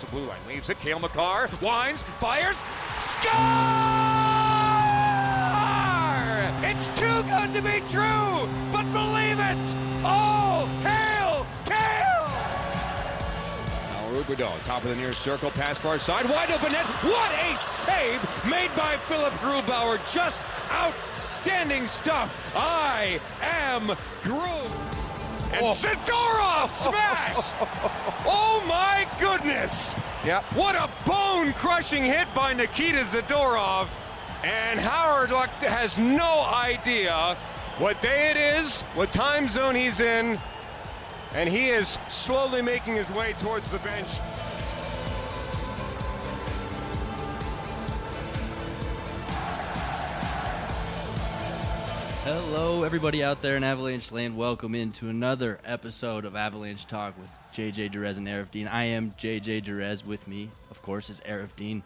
the blue line. Leaves it. Cale Makar winds, fires, score! It's too good to be true, but believe it! All hail Cale! Now Rubido, top of the near circle, pass far side, wide open net. What a save made by Philipp Grubauer! Just outstanding stuff. I am Groove. And oh. Zadorov smash! oh my goodness! Yep. What a bone-crushing hit by Nikita Zadorov. And Howard Luck has no idea what day it is, what time zone he's in, and he is slowly making his way towards the bench. Hello, everybody out there in Avalanche Land. Welcome into another episode of Avalanche Talk with JJ Jerez and Aarif Deen. I am JJ Jerez. With me, of course, is Aarif Deen.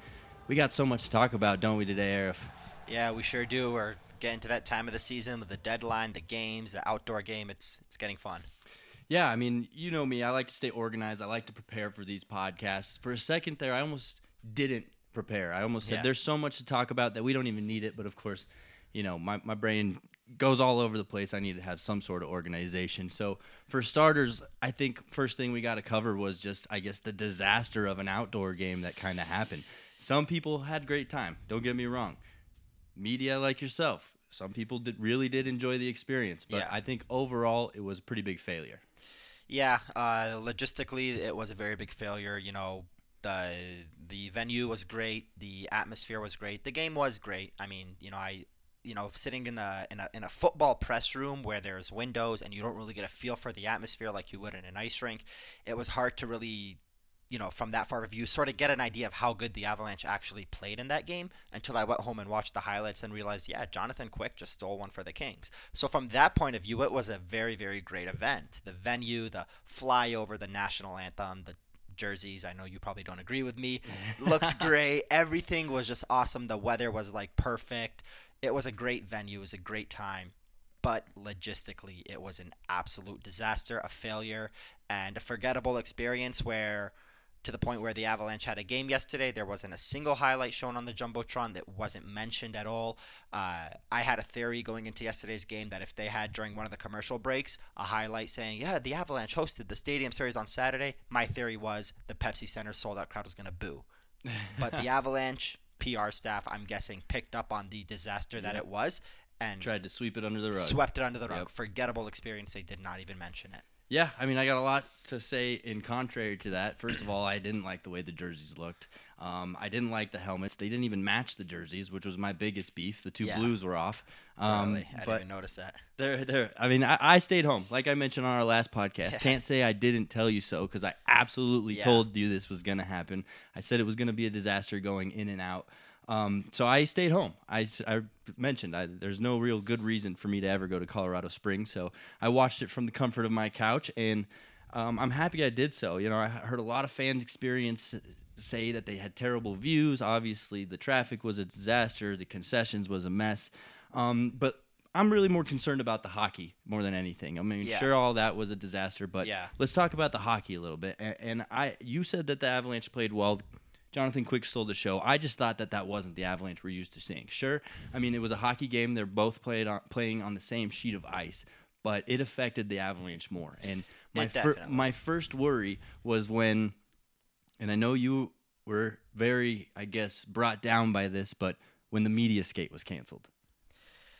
We got so much to talk about, don't we, today, Aarif? Yeah, we sure do. We're getting to that time of the season with the deadline, the games, the outdoor game. It's it's getting fun. Yeah, I mean, you know me. I like to stay organized. I like to prepare for these podcasts. For a second there, I almost didn't prepare. I almost said Yeah. there's so much to talk about that we don't even need it. But of course, you know, my, my brain goes all over the place. I need to have some sort of organization. So for starters, I think first thing we got to cover was just, I guess, the disaster of an outdoor game that kind of happened. Some people had great time. Don't get me wrong. Media like yourself, some people did really did enjoy the experience. But Yeah. I think overall it was a pretty big failure. Yeah, uh, logistically, it was a very big failure. You know, the the venue was great, the atmosphere was great, the game was great. I mean, you know, I you know, sitting in a in a in a football press room where there's windows and you don't really get a feel for the atmosphere like you would in an ice rink, it was hard to really you know, from that far of view, sort of get an idea of how good the Avalanche actually played in that game until I went home and watched the highlights and realized, yeah, Jonathan Quick just stole one for the Kings. So from that point of view, it was a very, very great event. The venue, the flyover, the national anthem, the jerseys. I know you probably don't agree with me. Looked great. Everything was just awesome. The weather was like perfect. It was a great venue. It was a great time but logistically it was an absolute disaster, a failure, and a forgettable experience where to the point where the Avalanche had a game yesterday. There wasn't a single highlight shown on the Jumbotron that wasn't mentioned at all. Uh, I had a theory going into yesterday's game that if they had during one of the commercial breaks a highlight saying, yeah, the Avalanche hosted the Stadium Series on Saturday, my theory was the Pepsi Center sold out crowd was going to boo. But the Avalanche PR staff, I'm guessing, picked up on the disaster that it was and Tried to sweep it under the rug. swept it under the rug. Yep. Forgettable experience. They did not even mention it. Yeah, I mean, I got a lot to say in contrary to that. First of all, I didn't like the way the jerseys looked. Um, I didn't like the helmets. They didn't even match the jerseys, which was my biggest beef. The two Yeah. blues were off. Um, really, I didn't even notice that. they're, they're, I mean, I, I stayed home, like I mentioned on our last podcast. Can't say I didn't tell you so because I absolutely Yeah. told you this was going to happen. I said it was going to be a disaster going in and out. Um, so I stayed home. I mentioned I, there's no real good reason for me to ever go to Colorado Springs, so I watched it from the comfort of my couch, and um, I'm happy I did so. You know, I heard a lot of fans experience say that they had terrible views. Obviously, the traffic was a disaster. The concessions was a mess. Um, but I'm really more concerned about the hockey more than anything. I mean, Yeah. sure, all that was a disaster, but Yeah. let's talk about the hockey a little bit. And, and I, you said that the Avalanche played well. Jonathan Quick stole the show. I just thought that that wasn't the Avalanche we're used to seeing. Sure, I mean it was a hockey game. They're both played on, playing on the same sheet of ice, but it affected the Avalanche more. And my fir- my first worry was when, and I know you were very, I guess, brought down by this, but when the media skate was canceled,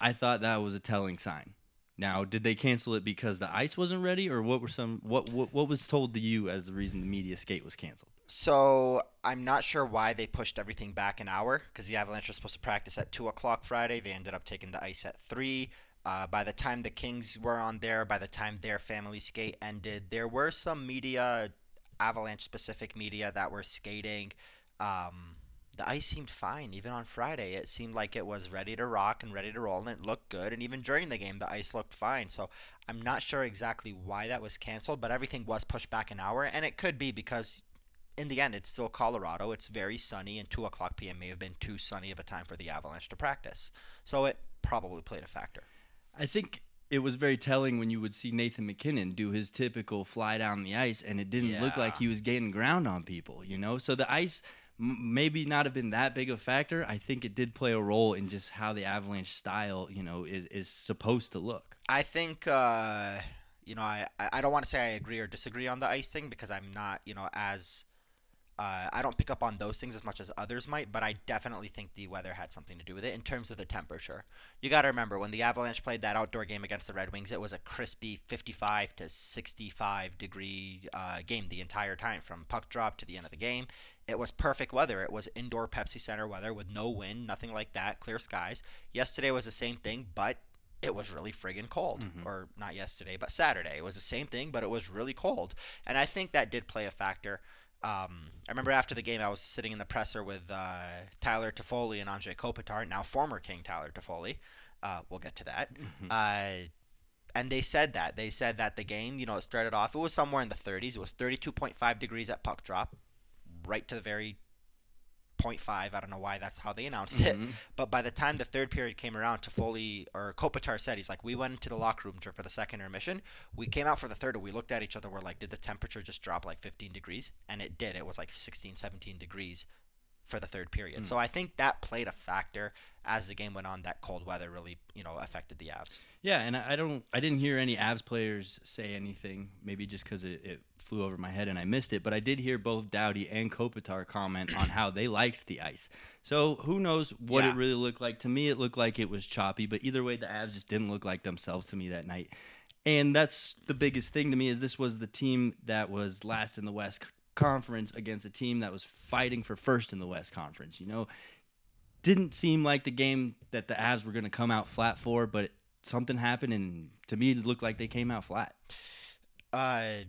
I thought that was a telling sign. Now, did they cancel it because the ice wasn't ready, or what were some what what, what was told to you as the reason the media skate was canceled? So I'm not sure why they pushed everything back an hour because the Avalanche was supposed to practice at two o'clock Friday. They ended up taking the ice at three. Uh, by the time the Kings were on there, by the time their family skate ended, there were some media, Avalanche specific media, that were skating. Um, the ice seemed fine even on Friday. It seemed like it was ready to rock and ready to roll, and it looked good. And even during the game, the ice looked fine. So I'm not sure exactly why that was canceled, but everything was pushed back an hour, and it could be because in the end, it's still Colorado. It's very sunny, and 2 o'clock p.m. may have been too sunny of a time for the Avalanche to practice. So it probably played a factor. I think it was very telling when you would see Nathan MacKinnon do his typical fly down the ice, and it didn't look like he was gaining ground on people. You know, so the ice m- maybe not have been that big of a factor. I think it did play a role in just how the Avalanche style, you know, is is supposed to look. I think uh, you know I I don't want to say I agree or disagree on the ice thing because I'm not you know as uh, I don't pick up on those things as much as others might, but I definitely think the weather had something to do with it in terms of the temperature. You got to remember when the Avalanche played that outdoor game against the Red Wings, it was a crispy 55 to 65 degree uh, game the entire time from puck drop to the end of the game. It was perfect weather. It was indoor Pepsi Center weather with no wind, nothing like that, clear skies. Yesterday was the same thing, but it was really friggin' cold. Or not yesterday, but Saturday. It was the same thing, but it was really cold. And I think that did play a factor. Um, I remember after the game, I was sitting in the presser with uh, Tyler Toffoli and Anze Kopitar, now former King Tyler Toffoli. Uh, we'll get to that. Uh, and they said that. They said that the game, you know, it started off, it was somewhere in the 30s. It was 32.5 degrees at puck drop, right to the very 0.5. I don't know why that's how they announced it. Mm-hmm. But by the time the third period came around, Toffoli or Kopitar said, he's like, we went into the locker room for the second intermission. We came out for the third and we looked at each other. We're like, did the temperature just drop like 15 degrees? And it did. It was like 16, 17 degrees for the third period. Hmm. So I think that played a factor as the game went on. That cold weather really, you know, affected the Avs. Yeah, and I don't, I didn't hear any Avs players say anything. Maybe just because it, it flew over my head and I missed it. But I did hear both Doughty and Kopitar comment on how they liked the ice. So who knows what Yeah. it really looked like? To me, it looked like it was choppy. But either way, the Avs just didn't look like themselves to me that night. And that's the biggest thing to me is this was the team that was last in the West Conference against a team that was fighting for first in the West Conference. You know, didn't seem like the game that the Avs were going to come out flat for, but something happened, and to me, it looked like they came out flat. Uh,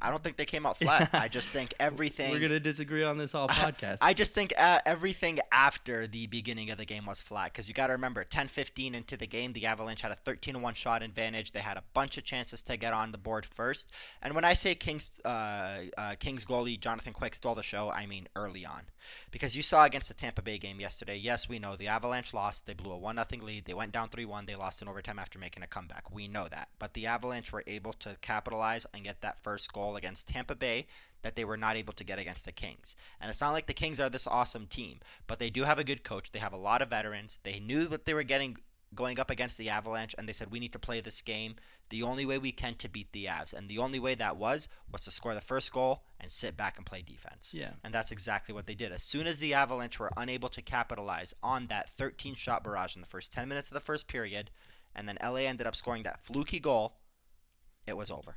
I don't think they came out flat. I just think everything. We're going to disagree on this all podcast. I just think uh, everything after the beginning of the game was flat because you got to remember 10-15 into the game, the Avalanche had a 13-1 shot advantage. They had a bunch of chances to get on the board first. And when I say Kings, uh, uh, Kings goalie Jonathan Quick stole the show, I mean early on, because you saw against the Tampa Bay game yesterday. Yes, we know the Avalanche lost. They blew a one 0 lead. They went down 3-1. They lost in overtime after making a comeback. We know that, but the Avalanche were able to capitalize and get that first goal against Tampa Bay that they were not able to get against the Kings. And it's not like the Kings are this awesome team, but they do have a good coach. They have a lot of veterans. They knew what they were getting going up against the Avalanche, and they said, We need to play this game the only way we can to beat the Avs. And the only way that was, was to score the first goal and sit back and play defense. Yeah. And that's exactly what they did. As soon as the Avalanche were unable to capitalize on that 13 shot barrage in the first 10 minutes of the first period, and then LA ended up scoring that fluky goal, it was over.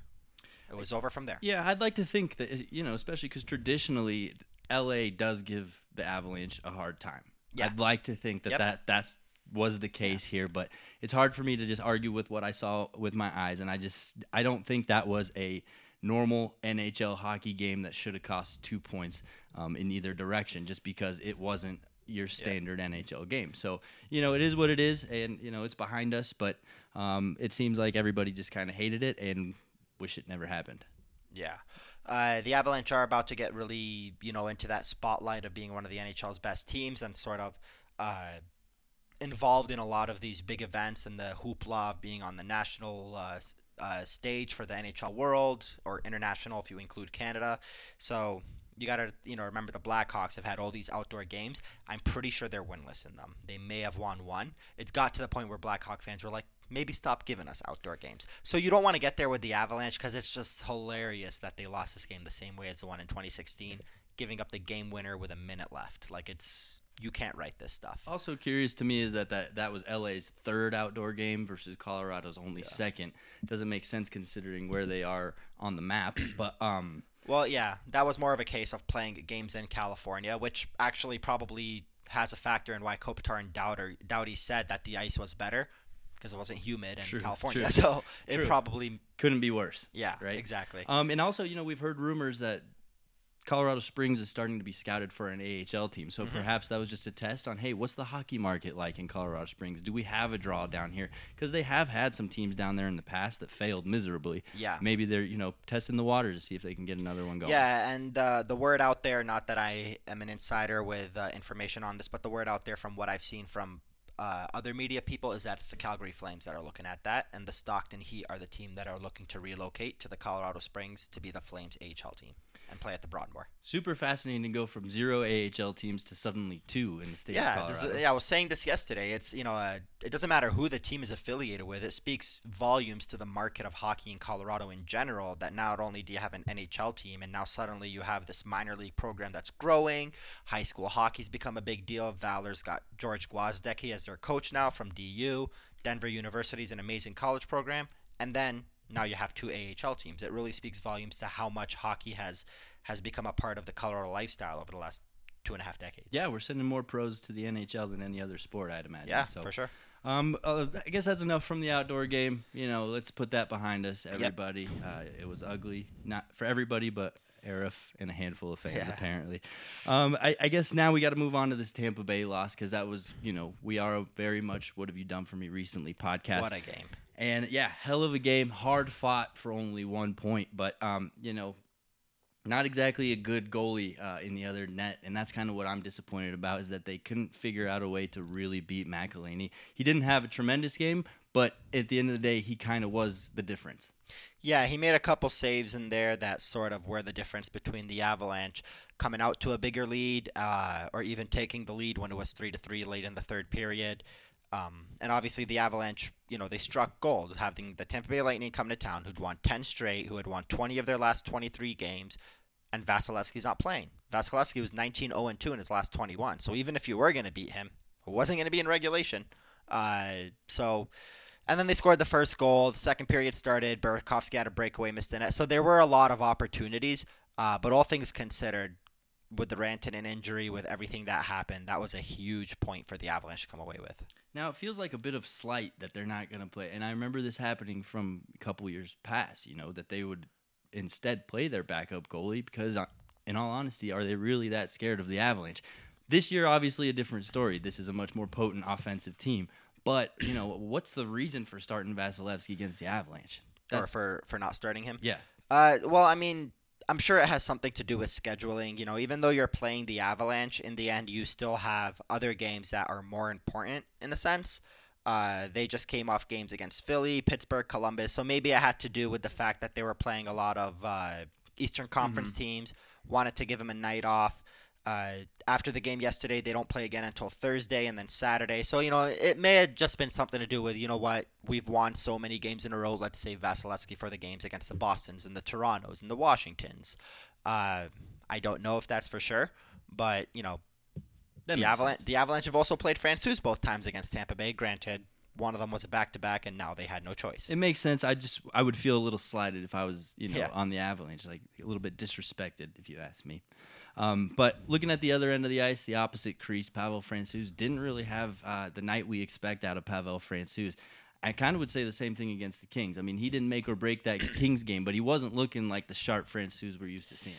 It was over from there. yeah, I'd like to think that, you know, especially because traditionally, LA does give the Avalanche a hard time. Yeah. I'd like to think that, Yep. that that's was the case here, but it's hard for me to just argue with what I saw with my eyes, and I just I don't think that was a normal NHL hockey game that should have cost two points um, in either direction, just because it wasn't your standard NHL game. So you know it is what it is, and you know it's behind us, but um, it seems like everybody just kind of hated it and wish it never happened. Yeah. Uh, the Avalanche are about to get really, you know, into that spotlight of being one of the NHL's best teams and sort of uh, involved in a lot of these big events and the hoopla of being on the national uh, uh, stage for the NHL World or international if you include Canada. So you got to, you know, remember the Blackhawks have had all these outdoor games. I'm pretty sure they're winless in them. They may have won one. It got to the point where Blackhawk fans were like, maybe stop giving us outdoor games. So you don't want to get there with the Avalanche because it's just hilarious that they lost this game the same way as the one in 2016, giving up the game winner with a minute left. Like it's you can't write this stuff. Also curious to me is that that, that was LA's third outdoor game versus Colorado's only second. Doesn't make sense considering where they are on the map. But um, Well, yeah, that was more of a case of playing games in California, which actually probably has a factor in why Kopitar and Dowder, Doughty said that the ice was better because it wasn't humid in True, California. true, So it true. probably, couldn't be worse. yeah, Right. exactly. Um, and also, you know, we've heard rumors that Colorado Springs is starting to be scouted for an AHL team. So perhaps that was just a test on, hey, what's the hockey market like in Colorado Springs? Do we have a draw down here? Because they have had some teams down there in the past that failed miserably. Yeah. Maybe they're, you know, testing the water to see if they can get another one going. Yeah, and uh, the word out there, not that I am an insider with uh, information on this, but the word out there from what I've seen from uh, other media people is that it's the Calgary Flames that are looking at that, and the Stockton Heat are the team that are looking to relocate to the Colorado Springs to be the Flames AHL team and play at the Broadmoor. Super fascinating to go from zero AHL teams to suddenly two in the state Yeah, of this, Colorado. yeah. I was saying this yesterday. It's you know, uh, it doesn't matter who the team is affiliated with. It speaks volumes to the market of hockey in Colorado in general. That not only do you have an NHL team, and now suddenly you have this minor league program that's growing. High school hockey's become a big deal. Valor's got George Gwozdecky as their coach now from DU. Denver University is an amazing college program, and then now you have two AHL teams. It really speaks volumes to how much hockey has has become a part of the Colorado lifestyle over the last two and a half decades. Yeah, we're sending more pros to the NHL than any other sport, I'd imagine. Yeah, so, for sure. Um, uh, I guess that's enough from the outdoor game. You know, let's put that behind us. Everybody, uh, it was ugly, not for everybody, but Aarif and a handful of fans Yeah. apparently. Um, I, I guess now we got to move on to this Tampa Bay loss because that was, you know, we are a very much "What have you done for me recently" podcast. What a game. And yeah, hell of a game, hard fought for only one point, but um, you know, not exactly a good goalie uh, in the other net, and that's kind of what I'm disappointed about is that they couldn't figure out a way to really beat McElhinney. He didn't have a tremendous game, but at the end of the day, he kind of was the difference. Yeah, he made a couple saves in there that sort of were the difference between the Avalanche coming out to a bigger lead, uh, or even taking the lead when it was three to three late in the third period. Um, and obviously, the Avalanche, you know, they struck gold, having the Tampa Bay Lightning come to town, who'd won 10 straight, who had won 20 of their last 23 games, and Vasilevskiy's not playing. Vasilevskiy was 19 0 2 in his last 21. So even if you were going to beat him, it wasn't going to be in regulation. Uh, so. And then they scored the first goal. The second period started. Burakovsky had a breakaway, missed a net. So there were a lot of opportunities. Uh, but all things considered, with the Rantanen injury, with everything that happened, that was a huge point for the Avalanche to come away with. Now it feels like a bit of slight that they're not going to play, and I remember this happening from a couple years past. You know that they would instead play their backup goalie because, uh, in all honesty, are they really that scared of the Avalanche? This year, obviously, a different story. This is a much more potent offensive team. But you know, what's the reason for starting Vasilevskiy against the Avalanche? or for, for not starting him. yeah, Uh, well, I mean, I'm sure it has something to do with scheduling. You know, even though you're playing the Avalanche, in the end, you still have other games that are more important in a sense. Uh, they just came off games against Philly, Pittsburgh, Columbus, so maybe it had to do with the fact that they were playing a lot of uh, Eastern Conference teams. Wanted to give them a night off. Uh, after the game yesterday, they don't play again until Thursday and then Saturday. So, you know, it may have just been something to do with, you know what, we've won so many games in a row. Let's save Vasilevskiy for the games against the Bostons and the Torontos and the Washingtons. Uh, I don't know if that's for sure, but, you know, that the Avalanche, sense. the Avalanche have also played Francouz both times against Tampa Bay. Granted, one of them was a back to back, and now they had no choice. It makes sense. I just I would feel a little slighted if I was you know Yeah. on the Avalanche, like a little bit disrespected if you ask me. Um, but looking at the other end of the ice, the opposite crease, Pavel Francouz didn't really have uh, the night we expect out of Pavel Francouz. I kind of would say the same thing against the Kings. I mean, he didn't make or break that Kings game, but he wasn't looking like the sharp Francouz we're used to seeing.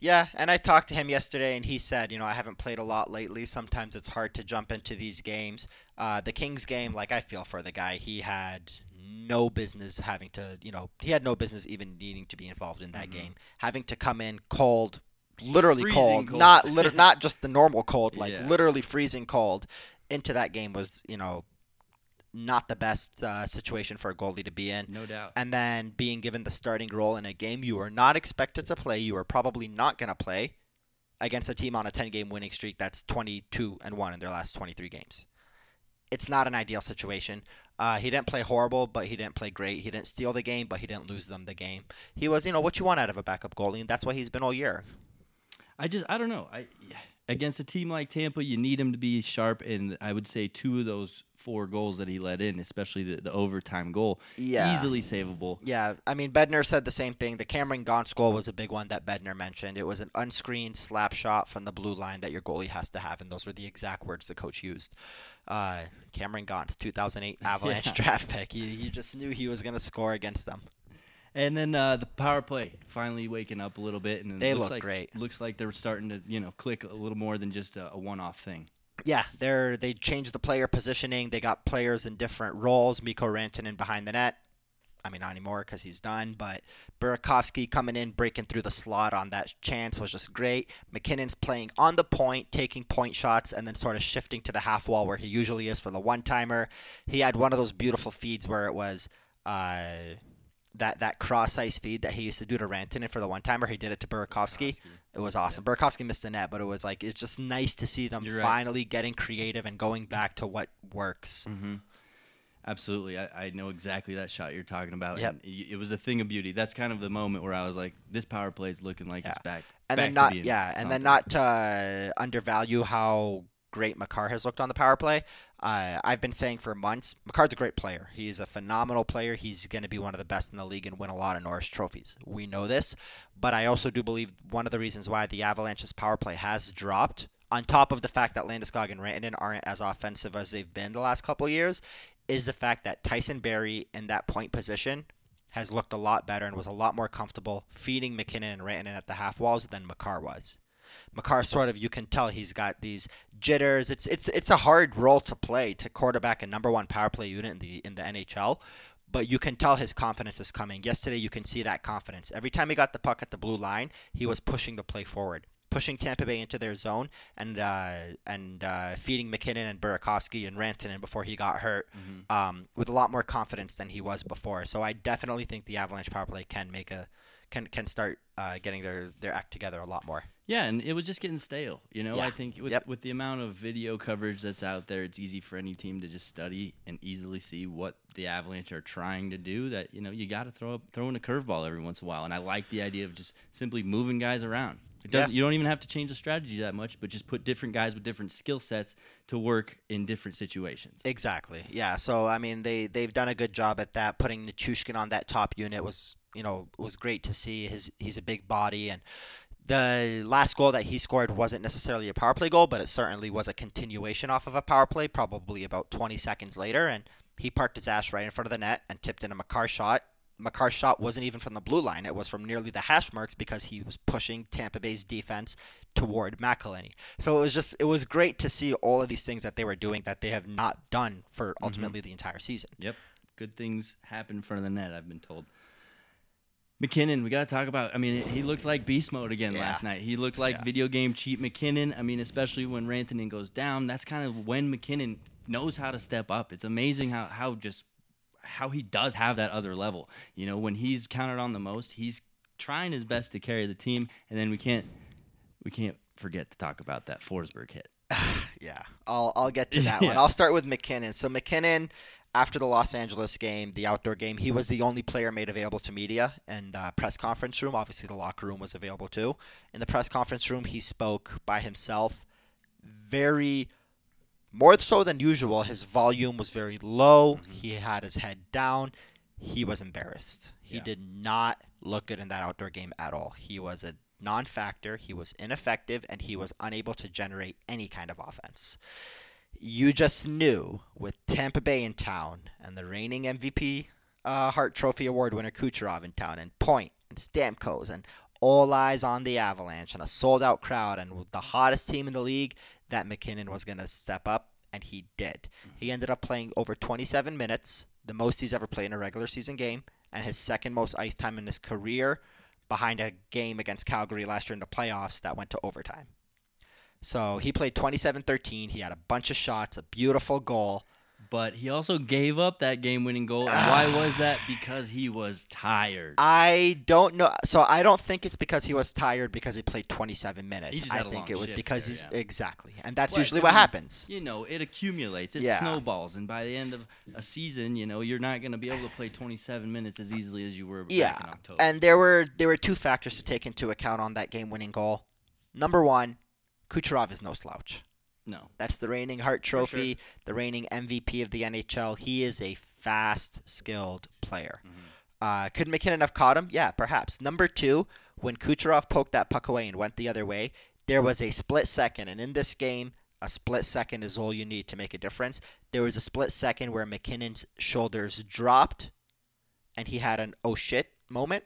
Yeah, and I talked to him yesterday, and he said, you know, I haven't played a lot lately. Sometimes it's hard to jump into these games. Uh, the Kings game, like I feel for the guy, he had no business having to, you know, he had no business even needing to be involved in that game. Having to come in cold, literally cold, cold. not lit- not just the normal cold, like Yeah. literally freezing cold, into that game was, you know, not the best uh, situation for a goalie to be in No doubt. and then being given the starting role in a game you were not expected to play, you were probably not going to play against a team on a 10 game winning streak that's 22 and 1 in their last 23 games. It's not an ideal situation. Uh, he didn't play horrible, but he didn't play great. He didn't steal the game, but he didn't lose them the game. He was, you know, what you want out of a backup goalie, and that's what he's been all year. I just I don't know. I against a team like Tampa, you need him to be sharp, and I would say two of those four goals that he let in, especially the, the overtime goal, Yeah. easily savable. Yeah, I mean Bednar said the same thing. The Cameron Gaunce's goal was a big one that Bednar mentioned. It was an unscreened slap shot from the blue line that your goalie has to have, and those were the exact words the coach used. Uh, Cameron Gaunce, 2008 Avalanche Yeah. draft pick. You just knew he was going to score against them. And then uh, the power play finally waking up a little bit, and it They looks look like, great. Looks like they're starting to you know click a little more than just a, a one-off thing. Yeah, they're they changed the player positioning. They got players in different roles. Mikko Rantanen behind the net. I mean, not anymore because he's done. But Burakovsky coming in, breaking through the slot on that chance was just great. MacKinnon's playing on the point, taking point shots, and then sort of shifting to the half wall where he usually is for the one timer. He had one of those beautiful feeds where it was. Uh, that, that cross ice feed that he used to do to Rantanen for the one timer, he did it to Burakovsky. It was awesome. Yeah. Burakovsky missed the net, but it was like it's just nice to see them finally getting creative and going back to what works. Mm-hmm. Absolutely, I, I, know exactly that shot you're talking about. Yep. it was a thing of beauty. That's kind of the moment where I was like, "This power play is looking like yeah. it's back." And back then not, yeah, something. and then not to uh, undervalue how great Makar has looked on the power play. Uh, I've been saying for months, Makar's a great player. He's a phenomenal player. He's going to be one of the best in the league and win a lot of Norris trophies. We know this, but I also do believe one of the reasons why the Avalanche's power play has dropped, on top of the fact that Landeskog and Rantanen aren't as offensive as they've been the last couple years, is the fact that Tyson Barrie in that point position has looked a lot better and was a lot more comfortable feeding MacKinnon and Rantanen at the half walls than Makar was. Makar sort of you can tell he's got these jitters. It's it's it's a hard role to play to quarterback a number one power play unit in the in the NHL. But you can tell his confidence is coming. Yesterday, you can see that confidence. Every time he got the puck at the blue line, he was pushing the play forward pushing Tampa Bay into their zone and uh, and uh, feeding MacKinnon and Burakovsky and Rantanen before he got hurt mm-hmm. um, with a lot more confidence than he was before. So I definitely think the Avalanche power play can make a can can start uh, getting their their act together a lot more. Yeah, and it was just getting stale. You know, yeah. I think with yep. with the amount of video coverage that's out there, it's easy for any team to just study and easily see what the Avalanche are trying to do. That you know, you got to throw up, throw in a curveball every once in a while. And I like the idea of just simply moving guys around. It doesn't. Yeah. You don't even have to change the strategy that much, but just put different guys with different skill sets to work in different situations. Exactly. Yeah. So I mean, they they've done a good job at that. Putting Nichushkin on that top unit was you know was great to see. His he's a big body and. The last goal that he scored wasn't necessarily a power play goal, but it certainly was a continuation off of a power play, probably about 20 seconds later. And he parked his ass right in front of the net and tipped in a Makar shot Makar's shot wasn't even from the blue line. It was from nearly the hash marks because he was pushing Tampa Bay's defense toward McElhinney. So it was just it was great to see all of these things that they were doing that they have not done for mm-hmm. ultimately mm-hmm. the entire season. Yep. Good things happen in front of the net, I've been told. MacKinnon, we got to talk about. I mean, he looked like beast mode again yeah. last night. He looked like yeah. video game cheat MacKinnon. I mean, especially when Rantanen goes down, that's kind of when MacKinnon knows how to step up. It's amazing how how just how he does have that other level. You know, when he's counted on the most, he's trying his best to carry the team, and then we can't we can't forget to talk about that Forsberg hit. yeah, I'll I'll get to that yeah. one. I'll start with MacKinnon. So MacKinnon, after the Los Angeles game, the outdoor game, he was the only player made available to media and uh, press conference room. Obviously, the locker room was available too. In the press conference room, he spoke by himself. Very more so than usual, his volume was very low. Mm-hmm. He had his head down. He was embarrassed. He yeah. did not look good in that outdoor game at all. He was a non factor, he was ineffective, and he was unable to generate any kind of offense. You just knew with Tampa Bay in town and the reigning MVP uh, Hart Trophy Award winner Kucherov in town, and Point and Stamkos, and all eyes on the Avalanche and a sold out crowd and the hottest team in the league, that MacKinnon was going to step up, and he did. He ended up playing over 27 minutes, the most he's ever played in a regular season game, and his second most ice time in his career behind a game against Calgary last year in the playoffs that went to overtime. So he played 27 13. He had a bunch of shots, a beautiful goal but he also gave up that game-winning goal. And why was that? Because he was tired. I don't know. So I don't think it's because he was tired because he played 27 minutes. I think it was because there, he's yeah. exactly, and that's usually I what happens. You know, it accumulates. It yeah. snowballs, and by the end of a season, you know, you're not going to be able to play 27 minutes as easily as you were yeah. back in October. And there were there were two factors to take into account on that game-winning goal. Number one, Kucherov is no slouch. No. That's the reigning Hart Trophy, sure. the reigning MVP of the NHL. He is a fast, skilled player. Mm-hmm. Uh, could MacKinnon have caught him? Yeah, perhaps. Number two, when Kucherov poked that puck away and went the other way, there was a split second, and in this game, a split second is all you need to make a difference. There was a split second where MacKinnon's shoulders dropped, and he had an oh shit moment,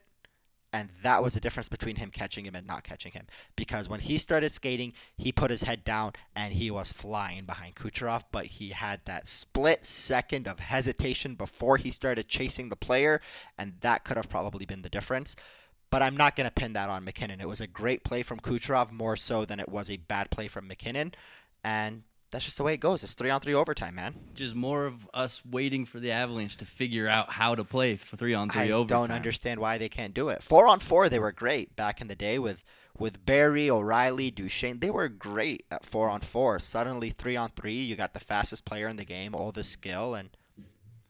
And that was the difference between him catching him and not catching him. Because when he started skating, he put his head down and he was flying behind Kucherov, but he had that split second of hesitation before he started chasing the player, and that could have probably been the difference. But I'm not going to pin that on MacKinnon. It was a great play from Kucherov, more so than it was a bad play from MacKinnon. And that's just the way it goes. It's three on three overtime, man. Just more of us waiting for the Avalanche to figure out how to play for three on three I overtime. I don't understand why they can't do it. Four on four, they were great back in the day with with Barrie, O'Reilly, Duchene. They were great at four on four. Suddenly, three on three, you got the fastest player in the game, all the skill, and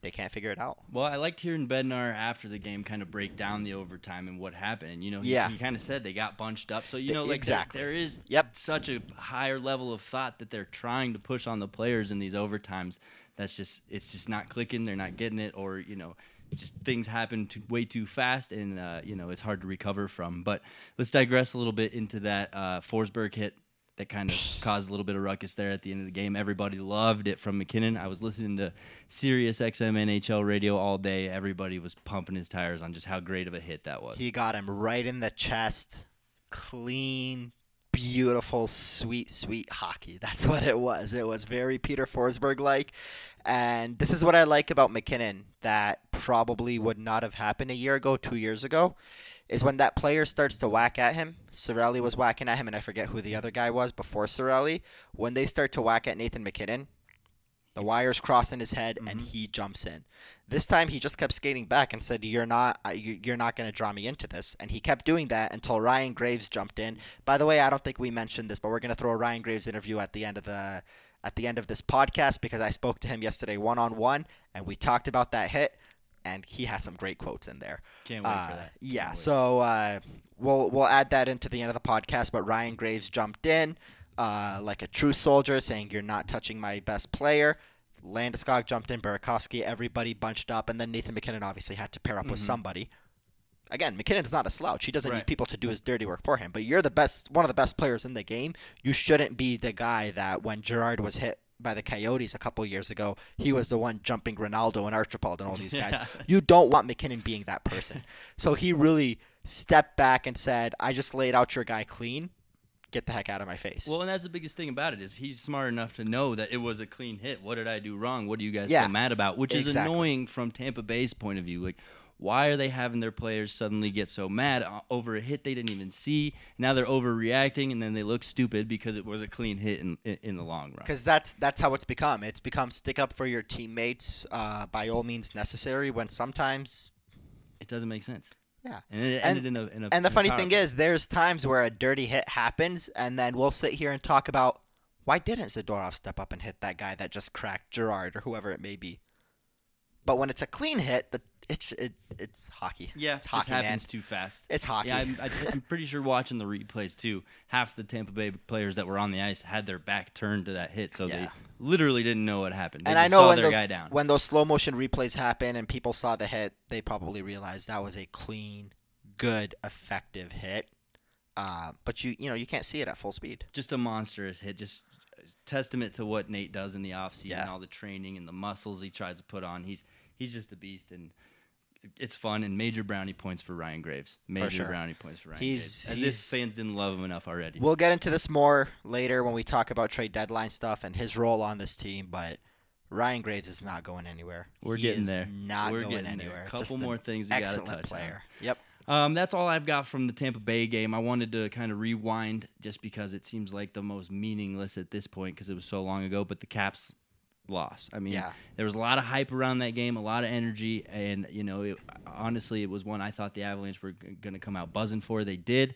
they can't figure it out. Well, I liked hearing Bednar after the game kind of break down the overtime and what happened. And, you know, he, Yeah. he kind of said they got bunched up. So, you know, like there- Exactly. there is Yep. such a higher level of thought that they're trying to push on the players in these overtimes. That's just, it's just not clicking. They're not getting it. Or, you know, just things happen too, way too fast and, uh, you know, it's hard to recover from. But let's digress a little bit into that uh, Forsberg hit that kind of caused a little bit of ruckus there at the end of the game. Everybody loved it from MacKinnon. I was listening to Sirius XM NHL radio all day. Everybody was pumping his tires on just how great of a hit that was. He got him right in the chest. Clean, beautiful, sweet, sweet hockey. That's what it was. It was very Peter Forsberg like. And this is what I like about MacKinnon that probably would not have happened a year ago, two years ago, is when that player starts to whack at him. Cirelli was whacking at him, and I forget who the other guy was before Cirelli. When they start to whack at Nathan MacKinnon, the wires cross in his head, and he jumps in. This time, he just kept skating back and said, "You're not, uh, you- you're not going to draw me into this." And he kept doing that until Ryan Graves jumped in. By the way, I don't think we mentioned this, but we're going to throw a Ryan Graves interview at the end of the at the end of this podcast because I spoke to him yesterday one on one, and we talked about that hit, and he has some great quotes in there. Can't wait Uh, for that. Yeah, so uh, we'll we'll add that into the end of the podcast. But Ryan Graves jumped in uh, like a true soldier, saying, "You're not touching my best player." Landeskog jumped in, Burakovsky, everybody bunched up, and then Nathan MacKinnon obviously had to pair up with somebody. Again, MacKinnon is not a slouch. He doesn't Right. need people to do his dirty work for him. But you're the best, one of the best players in the game. You shouldn't be the guy that when Gerard was hit by the Coyotes a couple years ago, he was the one jumping Ronaldo and Archibald and all these guys. Yeah. You don't want MacKinnon being that person. so he really stepped back and said, "I just laid out your guy clean. Get the heck out of my face." Well, and that's the biggest thing about it is he's smart enough to know that it was a clean hit. What did I do wrong? What are you guys Yeah. so mad about? Which is Exactly. annoying from Tampa Bay's point of view. Like, why are they having their players suddenly get so mad over a hit they didn't even see? Now they're overreacting, and then they look stupid because it was a clean hit in in, in the long run. because that's that's how it's become. It's become stick up for your teammates uh, by all means necessary. When sometimes, It doesn't make sense. yeah. And it And- ended in a in a. And the funny thing play. is, there's times where a dirty hit happens, and then we'll sit here and talk about why didn't Zadorov step up and hit that guy that just cracked Girard or whoever it may be. But when it's a clean hit, the it's it, it's hockey. Yeah, it's hockey, man. happens too fast. It's hockey. Yeah, I'm, I'm pretty sure watching the replays too. Half the Tampa Bay players that were on the ice had their back turned to that hit, so they literally didn't know what happened. They and I know when those when those slow motion replays happen and people saw the hit, they probably realized that was a clean, good, effective hit. Uh, but you you know you can't see it at full speed. just a monstrous hit. Just testament to what Nate does in the offseason, Yeah. all the training and the muscles he tries to put on. He's he's just a beast, and it's fun. And major brownie points for Ryan Graves. Major sure. brownie points for Ryan He's- Graves. As he's- if fans didn't love him enough already. We'll get into this more later when we talk about trade deadline stuff and his role on this team, but Ryan Graves is not going anywhere. We're He getting there. Not We're going anywhere. Couple Just more things we gotta excellent touch on. player. Yep. Um, that's all I've got from the Tampa Bay game. I wanted to kind of rewind just because it seems like the most meaningless at this point because it was so long ago. But the Caps loss. I mean, Yeah. there was a lot of hype around that game, a lot of energy, and you know, it, honestly, it was one I thought the Avalanche were going to come out buzzing for. They did.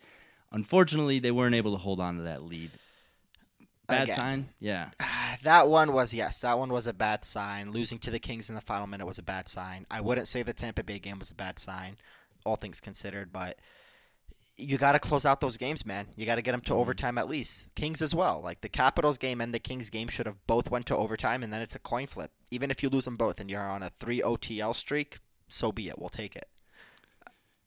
Unfortunately, they weren't able to hold on to that lead. Bad Again. sign. Yeah. That one was yes, that one was a bad sign. Losing to the Kings in the final minute was a bad sign. I wouldn't say the Tampa Bay game was a bad sign, all things considered, but you got to close out those games, man. You got to get them to overtime at least. Kings as well. Like the Capitals game and the Kings game should have both went to overtime, and then it's a coin flip. Even if you lose them both and you're on a three OTL streak, so be it. We'll take it.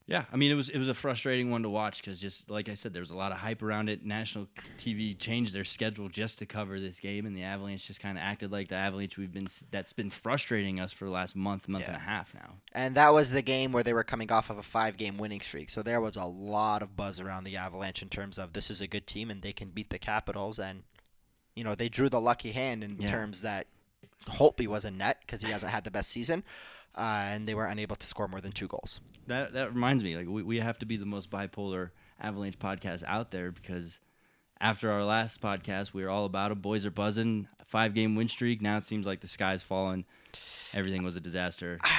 Yeah, I mean it was it was a frustrating one to watch because just like I said, there was a lot of hype around it. National TV changed their schedule just to cover this game, and the Avalanche just kind of acted like the Avalanche we've been that's been frustrating us for the last month, month and a half now. And that was the game where they were coming off of a five game winning streak. So there was a lot of buzz around the Avalanche in terms of this is a good team and they can beat the Capitals. And, you know, they drew the lucky hand in Yeah. terms that Holtby was in net because he hasn't had the best season. Uh, and they were unable to score more than two goals. That that reminds me, like we, we have to be the most bipolar Avalanche podcast out there because after our last podcast, we were all about it. Boys are buzzing, five game win streak. Now it seems like the sky's fallen. Everything was a disaster.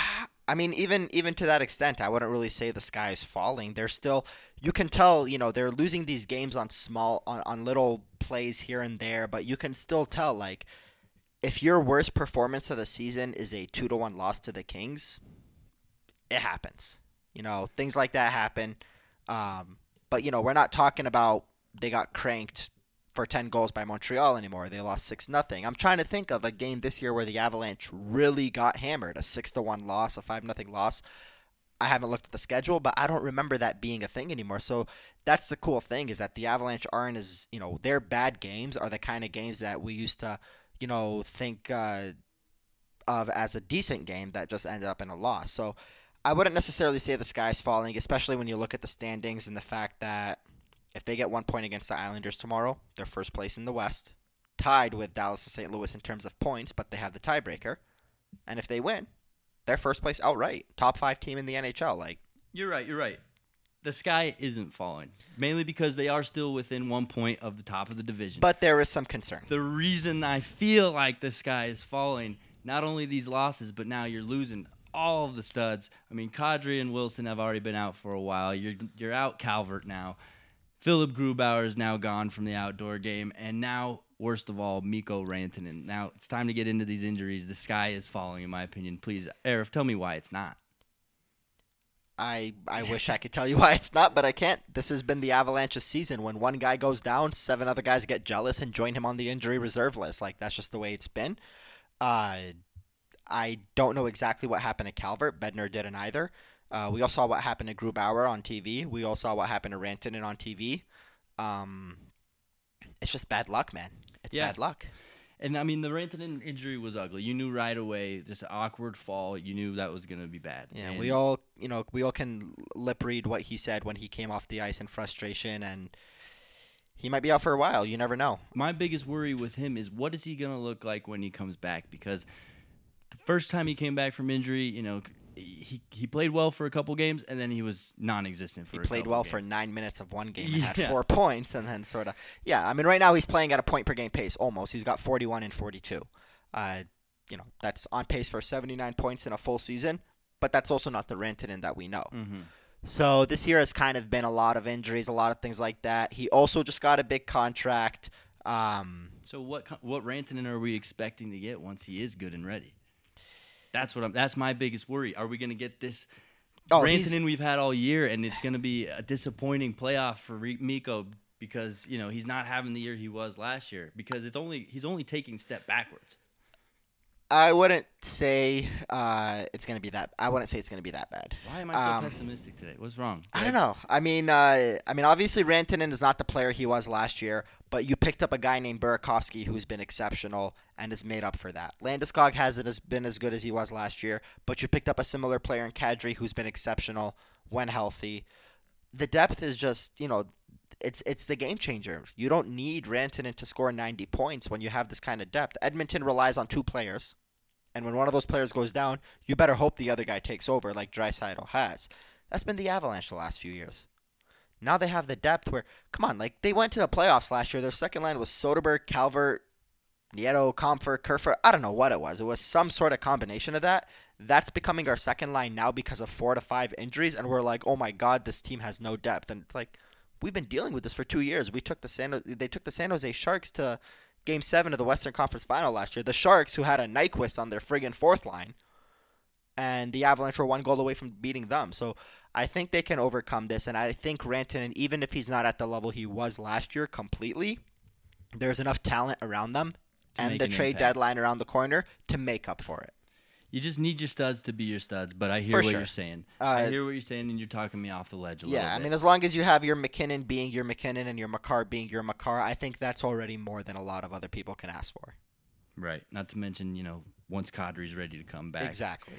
I mean, even even to that extent, I wouldn't really say the sky is falling. They're still, you can tell, you know, they're losing these games on small, on, on little plays here and there, but you can still tell, like, if your worst performance of the season is a two to one loss to the Kings, it happens. You know, things like that happen. Um, but you know, we're not talking about they got cranked for 10 goals by Montreal anymore. They lost 6 nothing. I'm trying to think of a game this year where the Avalanche really got hammered, a 6 to 1 loss, a 5 nothing loss. I haven't looked at the schedule, but I don't remember that being a thing anymore. So that's the cool thing is that the Avalanche aren't as, you know, their bad games are the kind of games that we used to, you know, think uh, of as a decent game that just ended up in a loss. So I wouldn't necessarily say the sky's falling, especially when you look at the standings and the fact that if they get one point against the Islanders tomorrow, they're first place in the West, tied with Dallas and St. Louis in terms of points, but they have the tiebreaker. And if they win, they're first place outright, top five team in the NHL. Like, You're right. You're right. The sky isn't falling, mainly because they are still within one point of the top of the division. but there is some concern. the reason I feel like the sky is falling, not only these losses, but now you're losing all of the studs. I mean, Kadri and Wilson have already been out for a while. You're you're out Calvert now. Philipp Grubauer is now gone from the outdoor game, and now worst of all, Mikko Rantanen. Now it's time to get into these injuries. The sky is falling, in my opinion. Please, Aarif, tell me why it's not. I I wish I could tell you why it's not, but I can't. This has been the Avalanche's season. When one guy goes down, seven other guys get jealous and join him on the injury reserve list. Like that's just the way it's been. Uh, I don't know exactly what happened to Calvert. Bednar didn't either. Uh, we all saw what happened to Grubauer on TV. We all saw what happened to Rantanen on TV. Um, it's just bad luck, man. It's Yeah. bad luck. And I mean, the Rantanen injury was ugly. You knew right away, just an awkward fall. You knew that was going to be bad. Yeah, And- we all, you know, we all can lip read what he said when he came off the ice in frustration, and he might be out for a while. You never know. my biggest worry with him is what is he going to look like when he comes back? Because the first time he came back from injury, you know, he he played well for a couple games and then he was non-existent for He played well games. for nine minutes of one game and had four points, and then sort of, yeah. I mean, right now he's playing at a point per game pace almost. He's got 41 and 42. Uh, you know, that's on pace for 79 points in a full season, but that's also not the Rantanen that we know. Mhm. So this year has kind of been a lot of injuries, a lot of things like that. He also just got a big contract. Um, So what what Rantanen are we expecting to get once he is good and ready? That's what I'm. That's my biggest worry. Are we going to get this Oh, Rantanen we've had all year, and it's going to be a disappointing playoff for Re- Mikko because you know he's not having the year he was last year because it's only he's only taking step backwards. I wouldn't say uh, it's gonna be that. I wouldn't say it's gonna be that bad. Why am I so Um, pessimistic today? What's wrong? I don't know. I mean, uh, I mean, obviously Rantanen is not the player he was last year, but you picked up a guy named Burakovsky who's been exceptional and has made up for that. Landeskog hasn't as been as good as he was last year, but you picked up a similar player in Kadri who's been exceptional when healthy. The depth is just, you know, it's it's the game changer. You don't need Rantanen to score 90 points when you have this kind of depth. Edmonton relies on two players. And when one of those players goes down, you better hope the other guy takes over like Draisaitl has. That's been the Avalanche the last few years. Now they have the depth where, come on, like they went to the playoffs last year. Their second line was Soderberg, Calvert, Nieto, Comfort, Kerfer. I don't know what it was. It was some sort of combination of that. That's becoming our second line now because of four to five injuries, and we're like, oh my god, this team has no depth. And it's like, we've been dealing with this for two years. We took the San, they took the San Jose Sharks to Game Seven of the Western Conference Final last year. The Sharks, who had a Nyquist on their friggin' fourth line, and the Avalanche were one goal away from beating them. So I think they can overcome this, and I think Rantanen, even if he's not at the level he was last year completely, there's enough talent around them and the an trade impact. deadline around the corner to make up for it. You just need your studs to be your studs, but I hear For what sure. you're saying. Uh, I hear what you're saying, and you're talking me off the ledge a little Yeah, I mean, as long as you have your MacKinnon being your MacKinnon and your Makar being your Makar, I think that's already more than a lot of other people can ask for. right. Not to mention, you know, once Kadri's ready to come back, Exactly.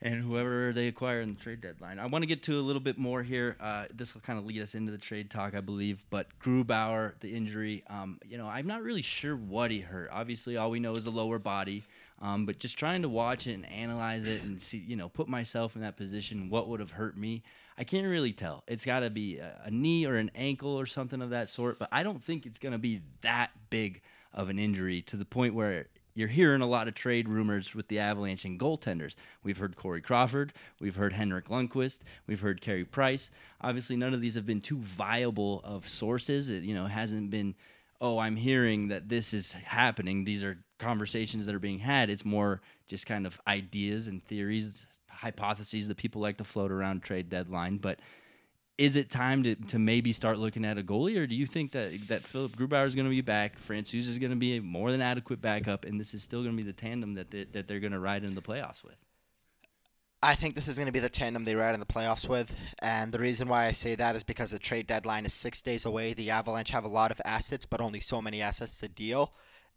and whoever they acquire in the trade deadline. I want to get to a little bit more here. Uh, this will kind of lead us into the trade talk, I believe. But Grubauer, the injury, um, you know, I'm not really sure what he hurt. Obviously, all we know is the lower body. Um, but just trying to watch it and analyze it and see, you know, put myself in that position, what would have hurt me? I can't really tell. It's got to be a, a knee or an ankle or something of that sort. But I don't think it's going to be that big of an injury to the point where you're hearing a lot of trade rumors with the Avalanche and goaltenders. We've heard Corey Crawford, we've heard Henrik Lundqvist, we've heard Carey Price. Obviously, none of these have been too viable of sources. It you know hasn't been, oh, I'm hearing that this is happening. These are conversations that are being had. It's more just kind of ideas and theories, hypotheses that people like to float around trade deadline. But is it time to, to maybe start looking at a goalie, or do you think that that Philipp Grubauer is going to be back, Francouz is going to be a more than adequate backup, and this is still going to be the tandem that they, that they're going to ride in the playoffs with? I think this is going to be the tandem they ride in the playoffs with, and the reason why I say that is because the trade deadline is six days away. The Avalanche have a lot of assets, but only so many assets to deal,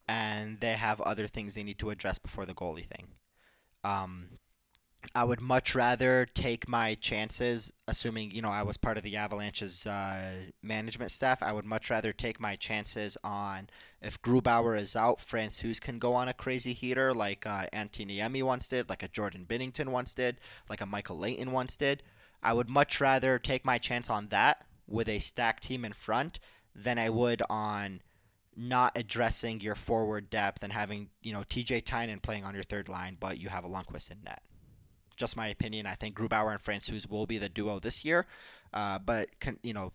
and they have other things they need to address before the goalie thing. Um, I would much rather take my chances, assuming you know I was part of the Avalanche's uh, management staff. I would much rather take my chances on if Grubauer is out, Francouz can go on a crazy heater like uh, Antti Niemi once did, like a Jordan Binnington once did, like a Michael Leighton once did. I would much rather take my chance on that with a stacked team in front than I would on not addressing your forward depth and having you know TJ Tynan playing on your third line, but you have a Lundqvist in net just my opinion. I think Grubauer and Francouz will be the duo this year, uh, but con- you know,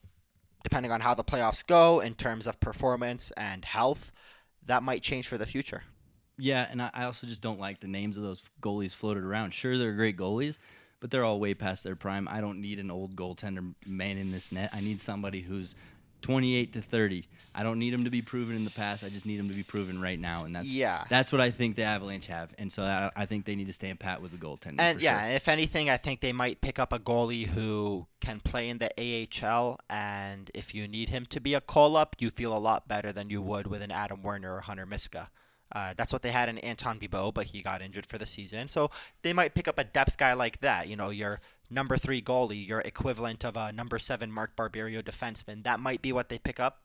depending on how the playoffs go in terms of performance and health, that might change for the future. Yeah, and I also just don't like the names of those goalies floated around. Sure, they're great goalies, but they're all way past their prime. I don't need an old goaltender man in this net. I need somebody who's 28 to 30. I don't need them to be proven in the past. I just need them to be proven right now, and that's Yeah. That's what I think the Avalanche have, and so I, I think they need to stand pat with the goaltender. And for yeah, sure. if anything, I think they might pick up a goalie who can play in the AHL, and if you need him to be a call up, you feel a lot better than you would with an Adam Werner or Hunter Miska. Uh, that's what they had in Anton Bibeau, but he got injured for the season. So they might pick up a depth guy like that. You know, your number three goalie, your equivalent of a number seven Mark Barberio defenseman. That might be what they pick up.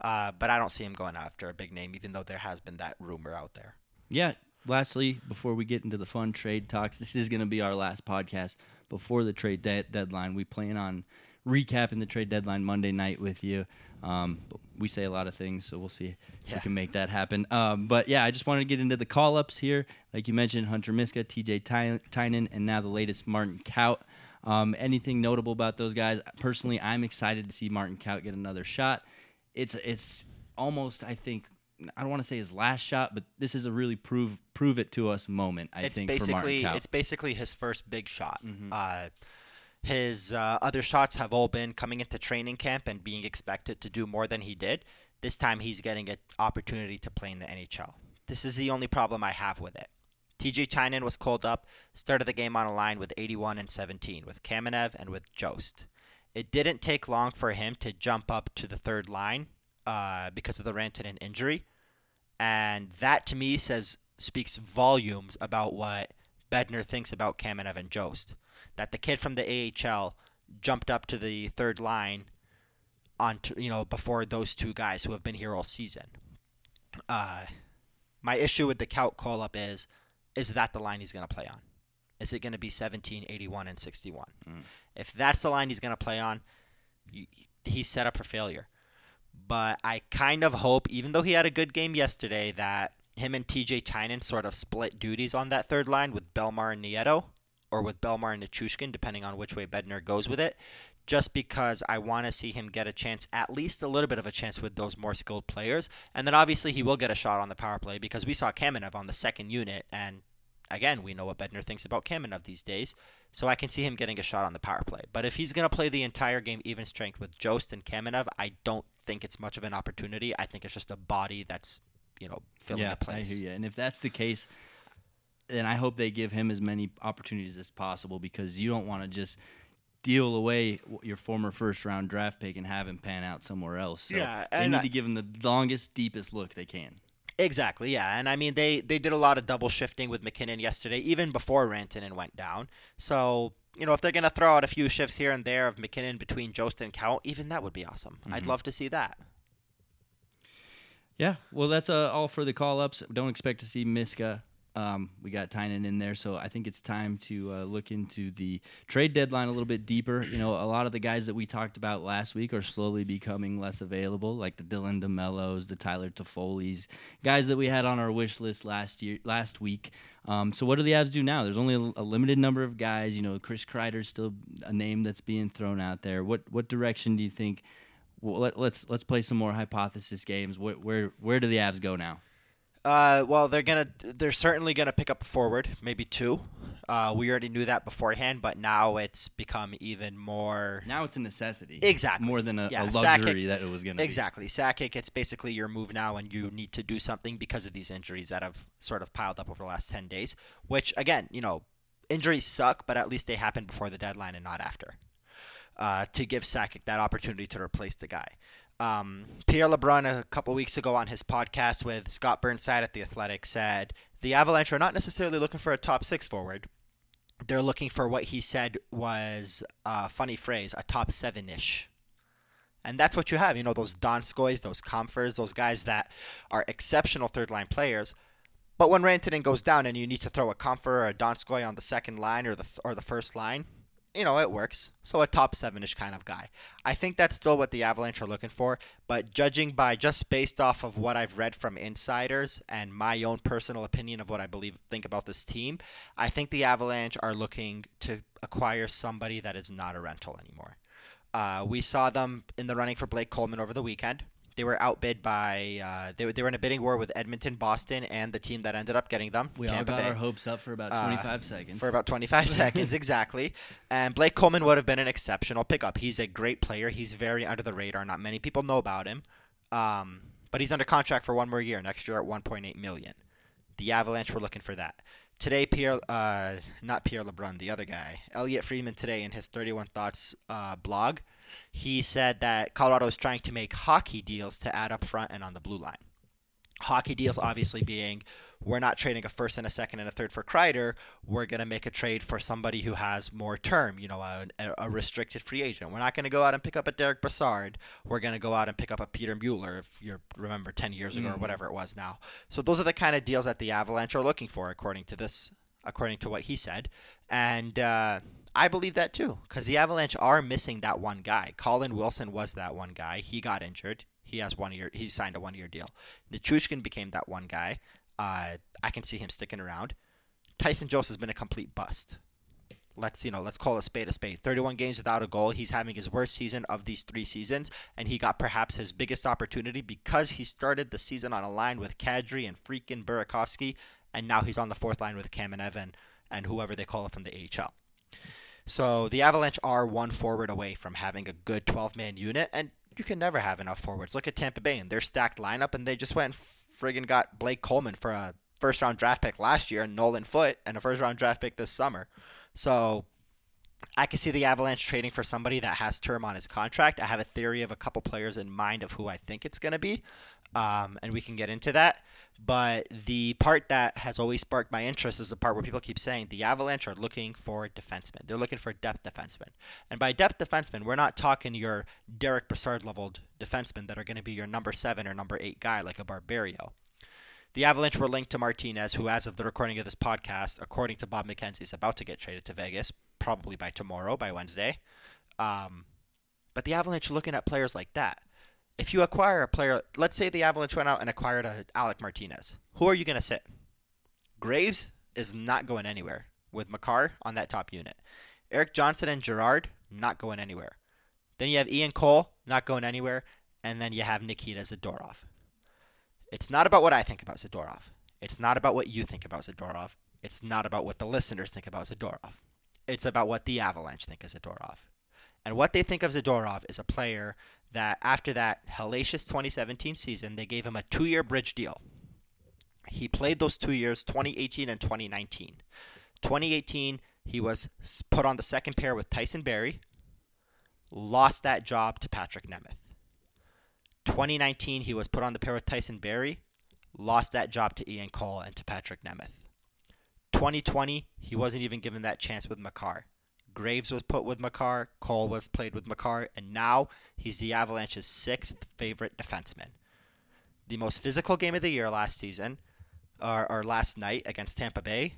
Uh, but I don't see him going after a big name, even though there has been that rumor out there. Yeah. Lastly, before we get into the fun trade talks, this is going to be our last podcast before the trade de- deadline. We plan on recapping the trade deadline Monday night with you. Um, but we say a lot of things, so we'll see if Yeah. we can make that happen. Um, but yeah, I just wanted to get into the call ups here. Like you mentioned, Hunter Miska, TJ Ty- Tynan, and now the latest Martin Kaut. Um, anything notable about those guys? Personally, I'm excited to see Martin Kaut get another shot. It's it's almost I think I don't want to say his last shot, but this is a really prove prove it to us moment. I it's think for Martin basically it's basically his first big shot. Mm-hmm. Uh, his uh, other shots have all been coming into training camp and being expected to do more than he did. This time he's getting an opportunity to play in the NHL. This is the only problem I have with it. TJ Tynan was called up, started the game on a line with 81 and 17 with Kamenev and with Jost. It didn't take long for him to jump up to the third line uh, because of the Rantanen injury, and that to me says speaks volumes about what Bednar thinks about Kamenev and Jost. That the kid from the AHL jumped up to the third line on you know before those two guys who have been here all season. Uh, my issue with the Kaut call up is is that the line he's going to play on? Is it going to be 17, 81, and 61? Mm. If that's the line he's going to play on, he's set up for failure. But I kind of hope, even though he had a good game yesterday, that him and TJ Tynan sort of split duties on that third line with Bellemare and Nieto, or with Bellemare and Nichushkin, depending on which way Bednar goes with it. Just because I want to see him get a chance, at least a little bit of a chance with those more skilled players. And then obviously he will get a shot on the power play because we saw Kamenev on the second unit. And again, we know what Bednar thinks about Kamenev these days. So I can see him getting a shot on the power play. But if he's going to play the entire game even strength with Jost and Kamenev, I don't think it's much of an opportunity. I think it's just a body that's, you know, filling yeah, a place. I hear you. And if that's the case, then I hope they give him as many opportunities as possible because you don't want to just deal away your former first round draft pick and have him pan out somewhere else. So Yeah, they need I- to give him the longest, deepest look they can. Exactly, yeah. And I mean they they did a lot of double shifting with MacKinnon yesterday, even before Rantanen went down. So, you know, if they're gonna throw out a few shifts here and there of MacKinnon between Jost and Kaut, even that would be awesome. I'd love to see that. Yeah, well, that's uh, all for the call ups. Don't expect to see Miska. Um, we got Tynan in there, so I think it's time to uh, look into the trade deadline a little bit deeper. You know, a lot of the guys that we talked about last week are slowly becoming less available, like the Dylan DeMellos, the Tyler Toffoli's, guys that we had on our wish list last year, last week. Um, so what do the Avs do now? There's only a, a limited number of guys. You know, Chris Kreider's still a name that's being thrown out there. What what direction do you think? Well, let, let's let's play some more hypothesis games. Where where where do the Avs go now? Uh, well, they're gonna they're certainly gonna pick up a forward, maybe two. Uh, we already knew that beforehand, but now it's become even more Now it's a necessity. Exactly. More than a, Yeah, a Sakic- luxury that it was going to Exactly. Sakic, it's basically your move now, and you need to do something because of these injuries that have sort of piled up over the last 10 days. Which, again, you know, injuries suck, but at least they happen before the deadline and not after. Uh, to give Sakic that opportunity to replace the guy. Um, Pierre LeBrun, a couple weeks ago on his podcast with Scott Burnside at The Athletic, said the Avalanche are not necessarily looking for a top six forward. They're looking for what he said was a funny phrase, a top seven ish. And that's what you have. You know, those Donskoys, those Comphers, those guys that are exceptional third line players. But when Rantanen goes down and you need to throw a Compher or a Donskoy on the second line or the, or the first line, you know, it works. So a top seven ish kind of guy. I think that's still what the Avalanche are looking for. But judging by just based off of what I've read from insiders and my own personal opinion of what I believe think about this team, I think the Avalanche are looking to acquire somebody that is not a rental anymore. Uh, we saw them in the running for Blake Coleman over the weekend. They were outbid by uh, they, were, they were in a bidding war with Edmonton, Boston, and the team that ended up getting them. We all got Bay. our hopes up for about Uh, 25 seconds. for about 25 seconds exactly. And blake coleman would have been an exceptional pickup. He's a great player. He's very under the radar. Not many people know about him. Um, but he's under contract for one more year next year at 1.8 million. The avalanche were looking for that. Today pierre uh, not pierre lebrun the other guy elliotte friedman today in his 31 thoughts uh, blog he said that colorado is trying to make hockey deals to add up front and on the blue line hockey deals obviously being we're not trading a first and a second and a third for Kreider. We're going to make a trade for somebody who has more term, you know, a, a restricted free agent. We're not going to go out and pick up a Derek Brassard. We're going to go out and pick up a Peter Mueller, if you remember 10 years ago or whatever it was now. So those are the kind of deals that the Avalanche are looking for, according to this, according to what he said. And, uh, I believe that too, because the Avalanche are missing that one guy. Colin Wilson was that one guy. He got injured. He has one year. He signed a one year deal. Nichushkin became that one guy. Uh, I can see him sticking around. Tyson Jost has been a complete bust. Let's you know, let's call a spade a spade. 31 games without a goal. He's having his worst season of these three seasons, and he got perhaps his biggest opportunity because he started the season on a line with Kadri and freaking Burakovsky, and now he's on the fourth line with Kamenev and whoever they call it from the AHL. So the Avalanche are one forward away from having a good 12 man unit, and you can never have enough forwards. Look at Tampa Bay and their stacked lineup, and they just went and friggin' got Blake Coleman for a first round draft pick last year, and Nolan Foot, and a first round draft pick this summer. So I can see the Avalanche trading for somebody that has term on his contract. I have a theory of a couple players in mind of who I think it's going to be, um, and we can get into that. But the part that has always sparked my interest is the part where people keep saying the Avalanche are looking for defensemen. They're looking for depth defensemen. And by depth defensemen, we're not talking your Derek Brassard leveled defensemen that are going to be your number seven or number eight guy like a Barberio. The Avalanche were linked to Martinez, who, as of the recording of this podcast, according to Bob McKenzie, is about to get traded to Vegas, probably by tomorrow, by Wednesday. Um, but the Avalanche are looking at players like that. If you acquire a player, let's say the Avalanche went out and acquired a Alec Martinez, who are you going to sit? Graves is not going anywhere with Makar on that top unit. Erik Johnson and Girard not going anywhere. Then you have Ian Cole not going anywhere, and then you have Nikita Zadorov. It's not about what I think about Zadorov. It's not about what you think about Zadorov. It's not about what the listeners think about Zadorov. It's about what the Avalanche think of Zadorov. And what they think of Zadorov is a player that after that hellacious 2017 season, they gave him a two-year bridge deal. He played those two years, 2018 and 2019. 2018, he was put on the second pair with Tyson Barrie, lost that job to Patrick Nemeth. 2019, he was put on the pair with Tyson Barrie, lost that job to Ian Cole and to Patrick Nemeth. 2020, he wasn't even given that chance with Makar. Graves was put with Makar, Cole was played with Makar, and now he's the Avalanche's sixth favorite defenseman. The most physical game of the year last season, or, or last night against Tampa Bay,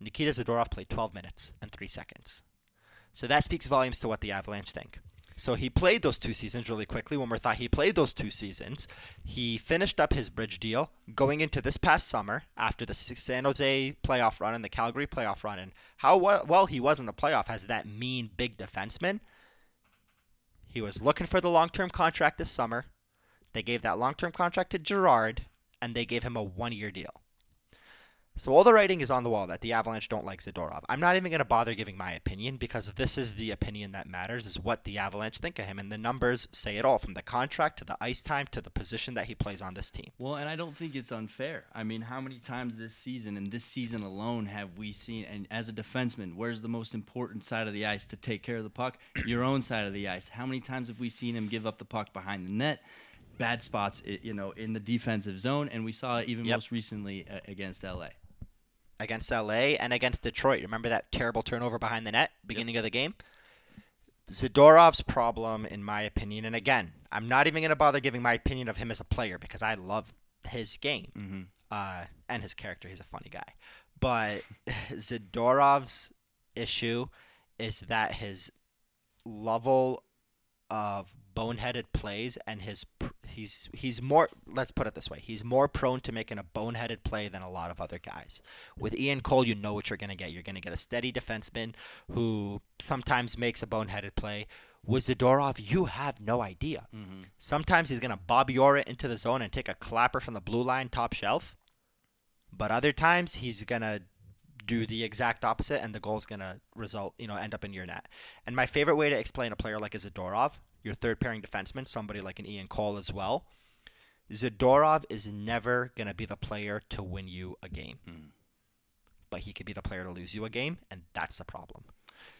Nikita Zadorov played 12 minutes and 3 seconds. So that speaks volumes to what the Avalanche think. So he played those two seasons really quickly. When we thought he played those two seasons, he finished up his bridge deal going into this past summer after the San Jose playoff run and the Calgary playoff run, and how well, he was in the playoff as that mean big defenseman. He was looking for the long-term contract this summer. They gave that long-term contract to Girard, and they gave him a one-year deal. So all the writing is on the wall that the Avalanche don't like Zadorov. I'm not even going to bother giving my opinion because this is the opinion that matters is what the Avalanche think of him and the numbers say it all from the contract to the ice time to the position that he plays on this team. Well, and I don't think it's unfair. I mean, how many times this season and this season alone have we seen and as a defenseman, where's the most important side of the ice to take care of the puck? Your own side of the ice. How many times have we seen him give up the puck behind the net? Bad spots, you know, in the defensive zone, and we saw it even Yep. most recently uh, against LA. Against LA and against Detroit. Remember that terrible turnover behind the net beginning of the game? Zadorov's problem, in my opinion, and again, I'm not even going to bother giving my opinion of him as a player because I love his game Mhm. uh, and his character. He's a funny guy. But Zadorov's issue is that his level of boneheaded plays and his pr- he's he's more let's put it this way he's more prone to making a boneheaded play than a lot of other guys. With Ian Cole you know what you're going to get. You're going to get a steady defenseman who sometimes makes a boneheaded play. With Zadorov you have no idea. Mm-hmm. Sometimes he's going to Bobby Orr it into the zone and take a clapper from the blue line top shelf but other times he's going to do the exact opposite and the goal's going to result, you know, end up in your net. And my favorite way to explain a player like Zadorov, your third pairing defenseman, somebody like an Ian Cole as well, Zadorov is never going to be the player to win you a game. Hmm. But he could be the player to lose you a game, and that's the problem.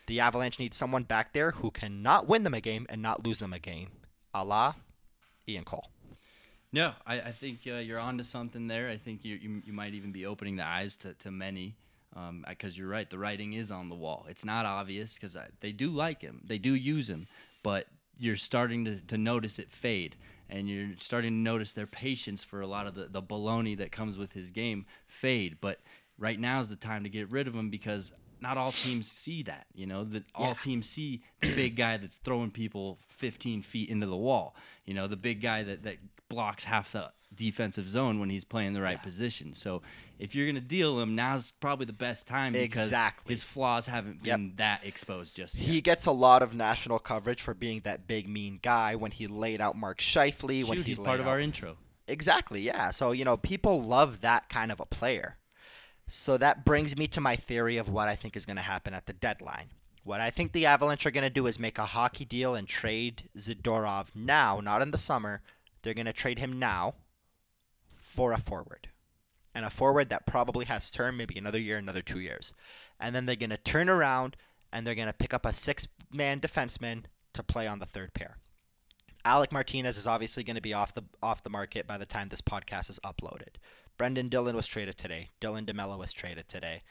The Avalanche needs someone back there who cannot win them a game and not lose them a game, a la Ian Cole. No, I, I think uh, you're onto something there. I think you, you you might even be opening the eyes to, to many, um, uh, because you're right. The writing is on the wall. It's not obvious because uh, they do like him, they do use him, but you're starting to, to notice it fade, and you're starting to notice their patience for a lot of the, the baloney that comes with his game fade. But right now is the time to get rid of him because not all teams see that. You know, that all teams see the big guy that's throwing people 15 feet into the wall. You know, the big guy that, that blocks half the defensive zone when he's playing the right position. So if you're going to deal him, now's probably the best time because Exactly. his flaws haven't Yep. been that exposed just yet. He gets a lot of national coverage for being that big mean guy when he laid out Mark Scheifele. when he he's laid part of our out- intro. Exactly, yeah. So, you know, people love that kind of a player. So that brings me to my theory of what I think is going to happen at the deadline. What I think the Avalanche are going to do is make a hockey deal and trade Zadorov now, not in the summer. They're going to trade him now for a forward. And a forward that probably has term, maybe another year, another two years. And then they're going to turn around and they're going to pick up a six man defenseman to play on the third pair. Alec Martinez is obviously going to be off the off the market by the time this podcast is uploaded. Brendan Dillon was traded today. Dylan DeMello was traded today.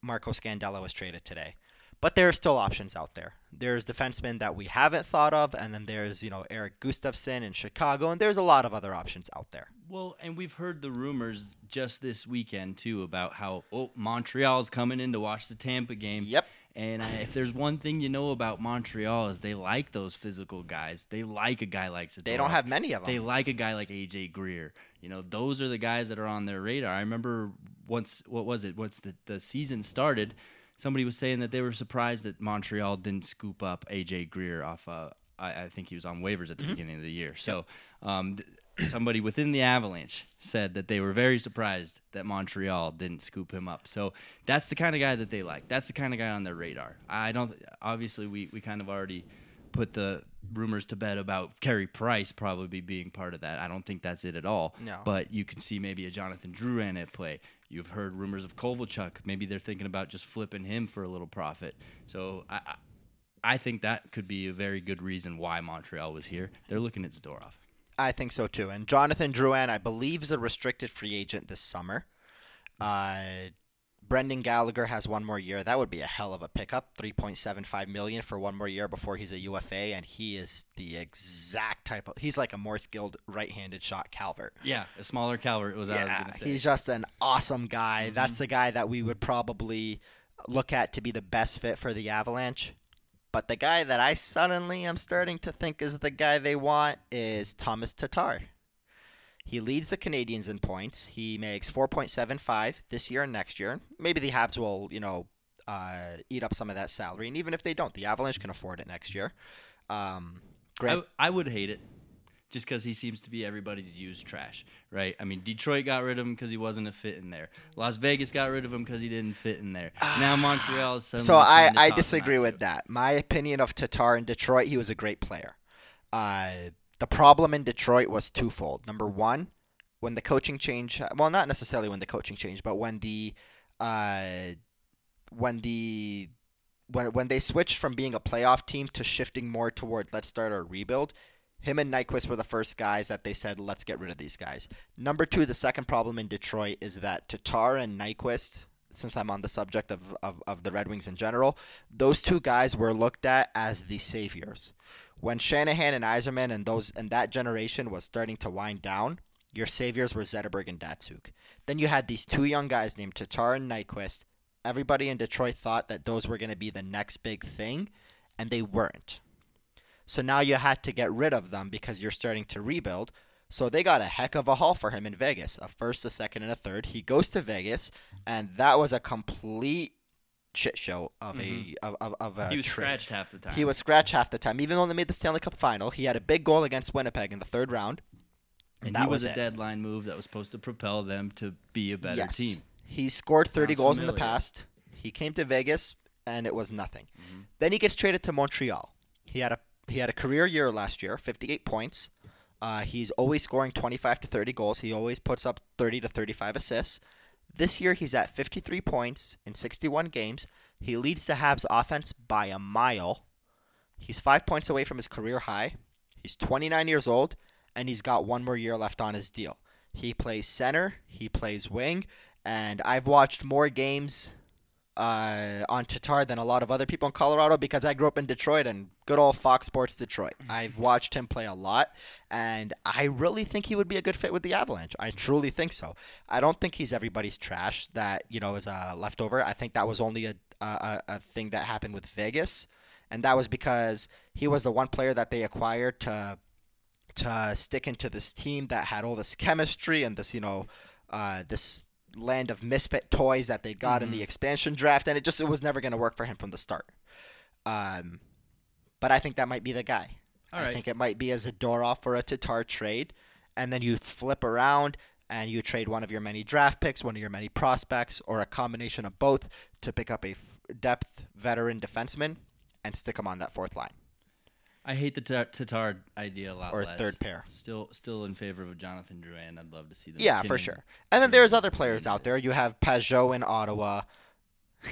Marco Scandella was traded today. But there are still options out there. There's defensemen that we haven't thought of, and then there's you know Erik Gustafsson in Chicago, and there's a lot of other options out there. Well, and we've heard the rumors just this weekend too about how oh Montreal's coming in to watch the Tampa game. Yep. And I, if there's one thing you know about Montreal is they like those physical guys. They like a guy like Zadorov. They don't have many of them. They like a guy like AJ Greer. You know, those are the guys that are on their radar. I remember once, what was it? Once the, the season started, somebody was saying that they were surprised that Montreal didn't scoop up AJ Greer off. Uh, I, I think he was on waivers at the beginning of the year. So, um, th- somebody within the Avalanche said that they were very surprised that Montreal didn't scoop him up. So that's the kind of guy that they like. That's the kind of guy on their radar. I don't. Obviously, we we kind of already put the rumors to bed about Carey Price probably being part of that. I don't think that's it at all. No. But you can see maybe a Jonathan Drew Drouin at play. You've heard rumors of Kovalchuk. Maybe they're thinking about just flipping him for a little profit. So I, I think that could be a very good reason why Montreal was here. They're looking at Zadorov. I think so too. And Jonathan Drouin, I believe, is a restricted free agent this summer. Uh, Brendan Gallagher has one more year. That would be a hell of a pickup. Three point seven five million for one more year before he's a UFA, and he is the exact type of. He's like a more skilled right-handed shot Calvert. Yeah, a smaller Calvert was I was going to say. he's just an awesome guy. Mm-hmm. That's the guy that we would probably look at to be the best fit for the Avalanche. But the guy that I suddenly am starting to think is the guy they want is Tomas Tatar. He leads the Canadiens in points. He makes 4.75 this year and next year. Maybe the Habs will, you know, uh, eat up some of that salary. And even if they don't, the Avalanche can afford it next year. Um, I, Grant, I would hate it just because he seems to be everybody's used trash, right? I mean, Detroit got rid of him because he wasn't a fit in there. Las Vegas got rid of him because he didn't fit in there. now Montreal is So I, I disagree with to that. My opinion of Tatar in Detroit, he was a great player. Uh, the problem in Detroit was twofold. Number one, when the coaching change, well, not necessarily when the coaching changed, but when the, uh, when the, when when they switched from being a playoff team to shifting more toward let's start our rebuild. Him and Nyquist were the first guys that they said, let's get rid of these guys. Number two, the second problem in Detroit is that Tatar and Nyquist, since I'm on the subject of, of, of the Red Wings in general, those two guys were looked at as the saviors. When Shanahan and Yzerman and those and that generation was starting to wind down, your saviors were Zetterberg and Datsyuk. Then you had these two young guys named Tatar and Nyquist. Everybody in Detroit thought that those were going to be the next big thing, and they weren't. So now you had to get rid of them because you're starting to rebuild. So they got a heck of a haul for him in Vegas a first, a second, and a third. He goes to Vegas, and that was a complete shit show of a of, of, of a Mm-hmm. He was trade. scratched half the time. He was scratched half the time. Even though they made the Stanley Cup final, he had a big goal against Winnipeg in the third round. and that he was, was a it. deadline move that was supposed to propel them to be a better yes. team. He scored 30 Sounds goals in the past. He came to Vegas and it was nothing. Mm-hmm. Then he gets traded to Montreal. He had a he had a career year last year, 58 points. Uh, he's always scoring 25 to 30 goals. He always puts up 30 to 35 assists. This year he's at 53 points in 61 games. He leads the Habs offense by a mile. He's 5 points away from his career high. He's 29 years old and he's got one more year left on his deal. He plays center, he plays wing, and I've watched more games uh, on Tatar than a lot of other people in Colorado because I grew up in Detroit and good old Fox Sports Detroit. I've watched him play a lot, and I really think he would be a good fit with the Avalanche. I truly think so. I don't think he's everybody's trash that you know is a leftover. I think that was only a a, a thing that happened with Vegas, and that was because he was the one player that they acquired to to stick into this team that had all this chemistry and this you know uh, this land of misfit toys that they got in Mm-hmm. the expansion draft, and it just it was never going to work for him from the start. Um, but I think that might be the guy. All I right. think it might be as a Zadorov or a Tatar trade, and then you flip around and you trade one of your many draft picks, one of your many prospects, or a combination of both to pick up a f- depth veteran defenseman and stick him on that fourth line. I hate the Tar- Tatar idea a lot Or less. third pair. Still, still in favor of Jonathan Drouin. I'd love to see them. Yeah, for sure. And then there's other players out there. You have Pageau in Ottawa.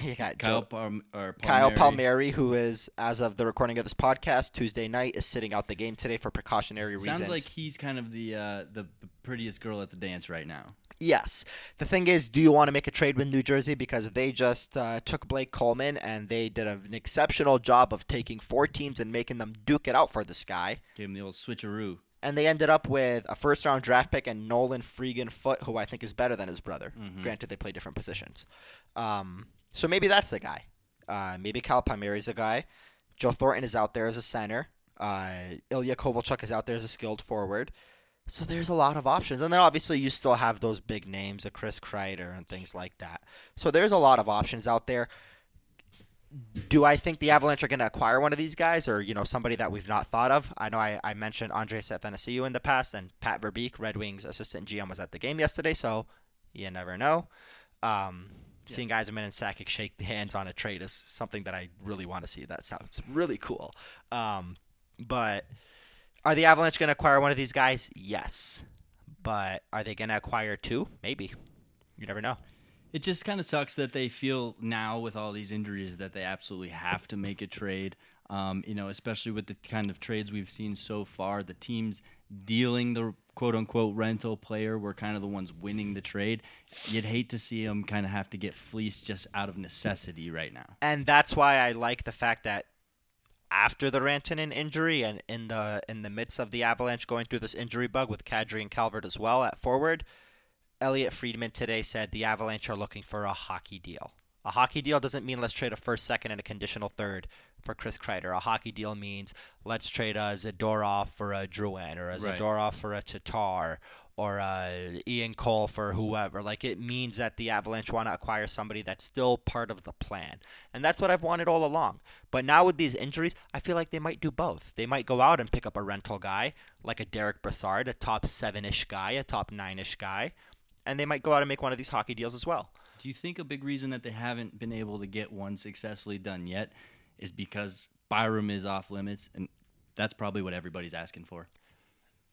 You got Kyle Joe- Palm- or Kyle Palmieri. Palmieri, who is, as of the recording of this podcast, Tuesday night, is sitting out the game today for precautionary reasons. Sounds like he's kind of the, uh, the the prettiest girl at the dance right now. Yes. The thing is, do you want to make a trade with New Jersey because they just uh, took Blake Coleman and they did an exceptional job of taking four teams and making them duke it out for this guy. Gave him the old switcheroo. And they ended up with a first round draft pick and Nolan Freegan Foot, who I think is better than his brother. Granted, they play different positions. Um, so maybe that's the guy. Uh, maybe Kyle Palmieri's a guy. Joe Thornton is out there as a center. Uh, Ilya Kovalchuk is out there as a skilled forward. So there's a lot of options. And then obviously you still have those big names, a Chris Kreider and things like that. So there's a lot of options out there. Do I think the Avalanche are going to acquire one of these guys or, you know, somebody that we've not thought of? I know I, I mentioned Andreas Athanasiou in the past and Pat Verbeek, Red Wings assistant GM, was at the game yesterday, so you never know. Um, Seeing Yzerman and Sakic shake hands on a trade is something that I really want to see. That sounds really cool. Um, But are the Avalanche going to acquire one of these guys? Yes. But are they going to acquire two? Maybe. You never know. It just kind of sucks that they feel now with all these injuries that they absolutely have to make a trade. Um, you know, especially with the kind of trades we've seen so far, the teams dealing the quote unquote rental player were kind of the ones winning the trade. You'd hate to see them kind of have to get fleeced just out of necessity right now. And that's why I like the fact that after the Rantanen injury and in the in the midst of the Avalanche going through this injury bug with Kadri and Calvert as well at forward, Elliotte Friedman today said the Avalanche are looking for a hockey deal. A hockey deal doesn't mean let's trade a first, second, and a conditional third for Chris Kreider. A hockey deal means let's trade a Zadorov for a Drouin or a Right. Zadorov for a Tatar or a Ian Cole for whoever. Like it means that the Avalanche want to acquire somebody that's still part of the plan. And that's what I've wanted all along. But now with these injuries, I feel like they might do both. They might go out and pick up a rental guy like a Derek Brassard, a top seven ish guy, a top nine ish guy. And they might go out and make one of these hockey deals as well. Do you think a big reason that they haven't been able to get one successfully done yet is because Byram is off limits, and that's probably what everybody's asking for?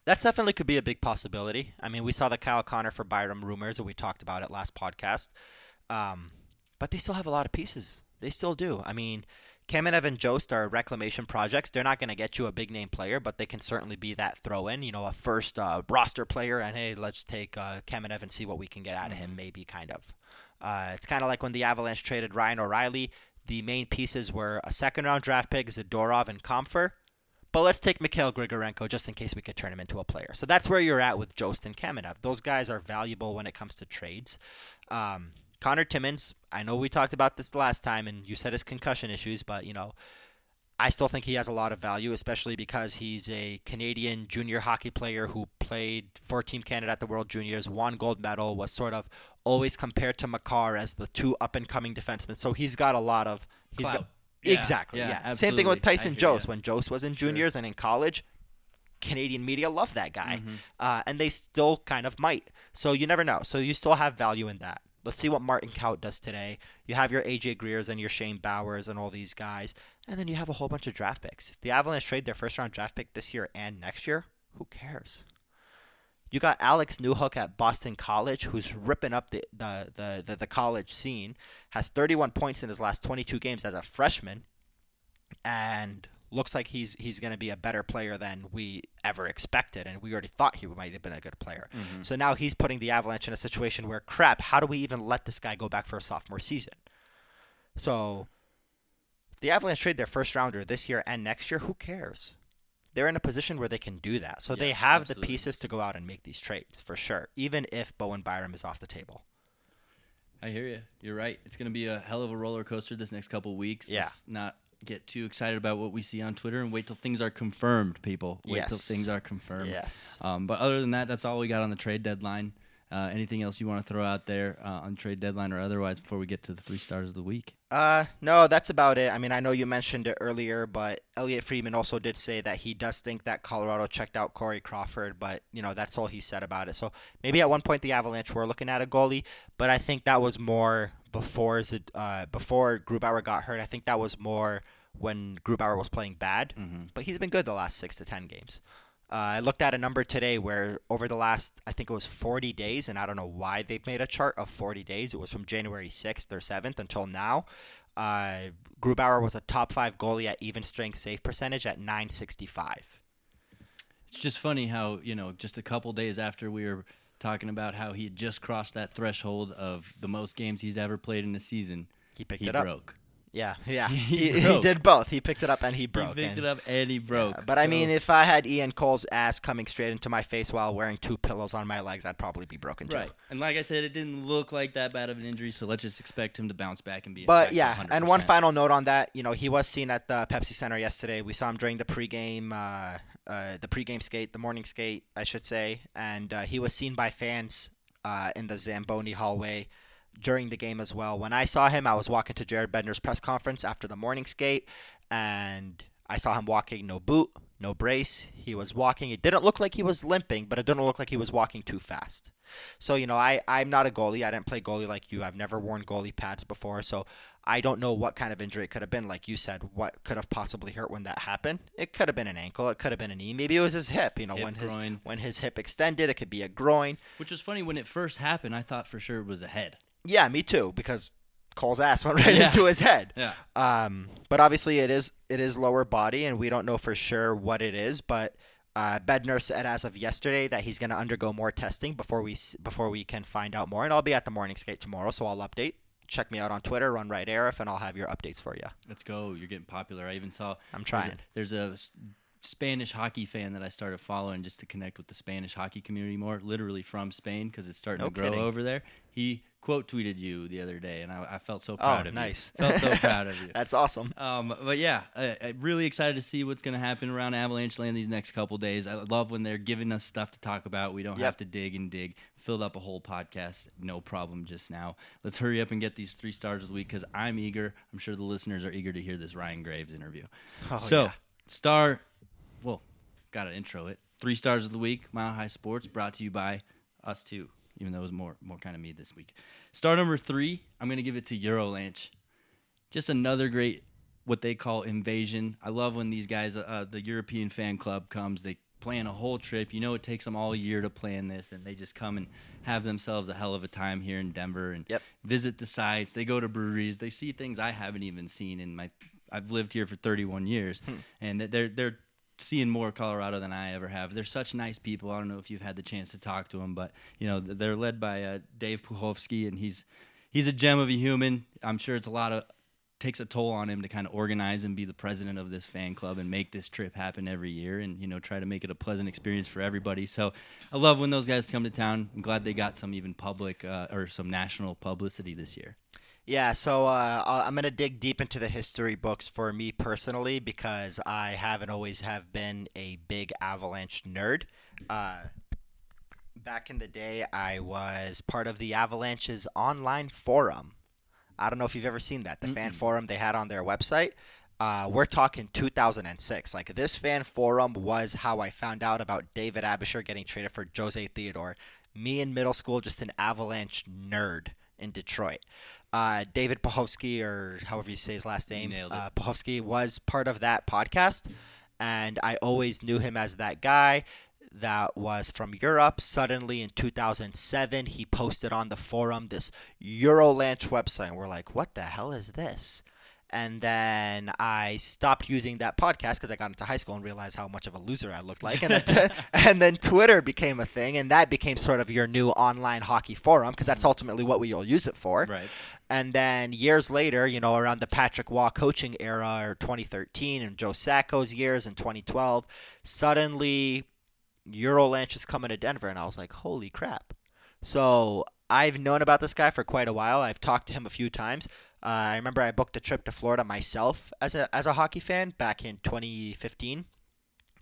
That's definitely could be a big possibility. I mean, we saw the Kyle Connor for Byram rumors, and we talked about it last podcast. Um, but they still have a lot of pieces. They still do. I mean, Kamenev and Jost are reclamation projects. They're not going to get you a big name player, but they can certainly be that throw in, you know, a first uh, roster player. And hey, let's take uh, Kamenev and see what we can get out of him, maybe kind of. Uh, it's kind of like when the Avalanche traded Ryan O'Reilly. The main pieces were a second round draft pick, Zadorov and Compher. But let's take Mikhail Grigorenko just in case we could turn him into a player. So that's where you're at with Jost and Kamenev. Those guys are valuable when it comes to trades. Um, Connor Timmins, I know we talked about this last time, and you said his concussion issues, but you know, I still think he has a lot of value, especially because he's a Canadian junior hockey player who played for Team Canada at the World Juniors, won gold medal, was sort of always compared to Makar as the two up and coming defensemen. So he's got a lot of he's Clout. got Yeah, exactly yeah, yeah. Same thing with Tyson Jost ya. when Jost was in juniors and in college. Canadian media loved that guy, Mm-hmm. uh, and they still kind of might. So you never know. So you still have value in that. Let's see what Martin Kaut does today. You have your AJ Greers and your Shane Bowers and all these guys, and then you have a whole bunch of draft picks. If the Avalanche trade their first round draft pick this year and next year, who cares? You got Alex Newhook at Boston College, who's ripping up the the, the, the, the college scene, has 31 points in his last 22 games as a freshman, and looks like he's he's going to be a better player than we ever expected, and we already thought he might have been a good player. Mm-hmm. So now he's putting the Avalanche in a situation where, crap, how do we even let this guy go back for a sophomore season? So, the Avalanche trade their first rounder this year and next year, who cares? They're in a position where they can do that. So they have absolutely. the pieces to go out and make these trades for sure, even if Bowen Byram is off the table. I hear you. You're right. It's going to be a hell of a roller coaster this next couple weeks. Yeah. Let's not get too excited about what we see on Twitter and wait till things are confirmed, people. Wait till Yes. things are confirmed. Yes. Um, but other than that, that's all we got on the trade deadline. Uh, anything else you want to throw out there uh, on trade deadline or otherwise before we get to the three stars of the week? Uh, no, that's about it. I mean, I know you mentioned it earlier, but Elliotte Friedman also did say that he does think that Colorado checked out Corey Crawford, but you know that's all he said about it. So maybe at one point the Avalanche were looking at a goalie, but I think that was more before uh, before Grubauer got hurt. I think that was more when Grubauer was playing bad, but he's been good the last six to ten games. Uh, I looked at a number today where over the last, I think it was 40 days, and I don't know why they've made a chart of 40 days. It was from January 6th or 7th until now. Uh, Grubauer was a top five goalie at even strength save percentage at 965. It's just funny how, you know, just a couple days after we were talking about how he had just crossed that threshold of the most games he's ever played in a season, He picked he it up. Yeah, yeah. He He, he did both. He picked it up and he broke. He picked and- it up and he broke. Yeah, but I So- mean, if I had Ian Cole's ass coming straight into my face while wearing two pillows on my legs, I'd probably be broken too. Right. And like I said, it didn't look like that bad of an injury, so let's just expect him to bounce back and be But yeah, and one final note on that, you know, he was seen at the Pepsi Center yesterday. We saw him during the pregame, uh, uh, the pregame skate, the morning skate, I should say, and uh, he was seen by fans uh, in the Zamboni hallway during the game as well. When I saw him, I was walking to Jared Bednar's press conference after the morning skate, and I saw him walking no boot, no brace. He was walking. It didn't look like he was limping, but it didn't look like he was walking too fast. So, you know, I, I'm not a goalie. I didn't play goalie like you. I've never worn goalie pads before. So I don't know what kind of injury it could have been. Like you said, what could have possibly hurt when that happened? It could have been an ankle. It could have been a knee. Maybe it was his hip. You know, Hip, when his groin. when his hip extended, it could be a groin. Which was funny when it first happened. I thought for sure it was a head. Yeah, me too. Because Cole's ass went right Yeah. into his head. Yeah. Um, but obviously it is it is lower body, and we don't know for sure what it is. But uh, Bednar said as of yesterday that he's going to undergo more testing before we before we can find out more. And I'll be at the morning skate tomorrow, so I'll update. Check me out on Twitter, Run Right Aarif, and I'll have your updates for you. Let's go. You're getting popular. I even saw. I'm there's a- trying. There's a, Spanish hockey fan that I started following just to connect with the Spanish hockey community more, literally from Spain because it's starting No to grow kidding. over there. He quote tweeted you the other day, and I, I felt so proud oh, of nice. you. Felt so proud of you. That's awesome. Um, but yeah, I, I'm really excited to see what's going to happen around Avalanche Land these next couple days. I love when they're giving us stuff to talk about. We don't Yep. have to dig and dig. Filled up a whole podcast, no problem just now. Let's hurry up and get these three stars of the week because I'm eager. I'm sure the listeners are eager to hear this Ryan Graves interview. Oh, so, yeah. star, well, got to intro it. Three stars of the week, Mile High Sports, brought to you by us too. Even though it was more more kind of me this week. Star number three, I'm gonna give it to Eurolanche just another great what they call invasion. I love when these guys, uh, the European fan club comes. They plan a whole trip. You know, it takes them all year to plan this, and they just come and have themselves a hell of a time here in Denver and Yep. visit the sites. They go to breweries. They see things I haven't even seen in my. I've lived here for 31 years, and they're they're seeing more Colorado than I ever have. They're such nice people. I don't know if you've had the chance to talk to them, but you know they're led by uh, Dave Puhovsky, and he's he's a gem of a human. I'm sure it's a lot of takes a toll on him to kind of organize and be the president of this fan club and make this trip happen every year and you know try to make it a pleasant experience for everybody so i love when those guys come to town i'm glad they got some even public uh, or some national publicity this year Yeah, so uh, I'm gonna dig deep into the history books for me personally because I haven't always have been a big Avalanche nerd. Uh, back in the day, I was part of the Avalanche's online forum. I don't know if you've ever seen that, the fan forum they had on their website. Uh, we're talking 2006. Like this fan forum was how I found out about David Aebischer getting traded for Jose Theodore. Me in middle school, just an Avalanche nerd in Detroit. Uh, David Pahovsky, or however you say his last name, uh, Pahovsky was part of that podcast, and I always knew him as that guy that was from Europe. Suddenly in 2007, he posted on the forum this Eurolanche website. And we're like, what the hell is this? And then I stopped using that podcast because I got into high school and realized how much of a loser I looked like. And then, and then Twitter became a thing, and that became sort of your new online hockey forum because that's ultimately what we all use it for. Right. And then years later, you know, around the Patrick Roy coaching era or 2013 and Joe Sacco's years in 2012, suddenly Eurolanche is coming to Denver. And I was like, holy crap. So I've known about this guy for quite a while. I've talked to him a few times. Uh, I remember I booked a trip to Florida myself as a, as a hockey fan back in 2015.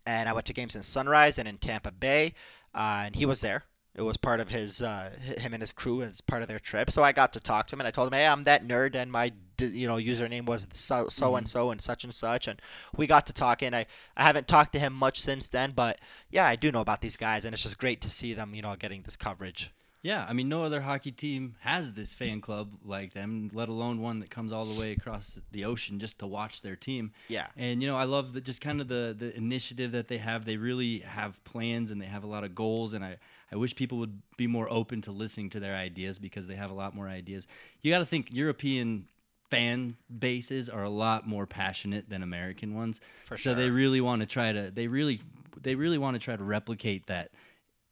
And I went to games in Sunrise and in Tampa Bay. Uh, and he was there. It was part of his, uh, him and his crew as part of their trip. So I got to talk to him, and I told him, "Hey, I'm that nerd, and my, you know, username was so so and so and such and such." And we got to talking. I I haven't talked to him much since then, but yeah, I do know about these guys, and it's just great to see them, you know, getting this coverage. Yeah, I mean, no other hockey team has this fan club like them, let alone one that comes all the way across the ocean just to watch their team. Yeah. and you know, I love the just kind of the the initiative that they have. They really have plans and they have a lot of goals, and I I wish people would be more open to listening to their ideas because they have a lot more ideas. You got to think European fan bases are a lot more passionate than American ones. For so they really want to try to they really they really want to try to replicate that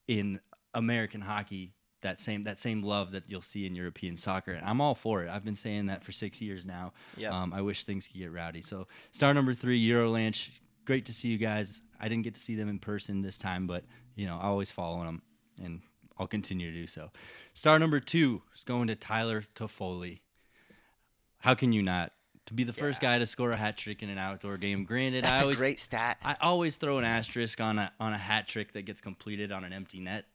in American hockey that same that same love that you'll see in European soccer. And I'm all for it. I've been saying that for six years now. Yep. Um, I wish things could get rowdy. So star number three, Eurolanche. Great to see you guys. I didn't get to see them in person this time, but you know, I always follow them, and I'll continue to do so. Star number two is going to Tyler Toffoli. How can you not? To be the first guy to score a hat trick in an outdoor game. Granted, That's I a always great stat. I always throw an asterisk on a on a hat trick that gets completed on an empty net.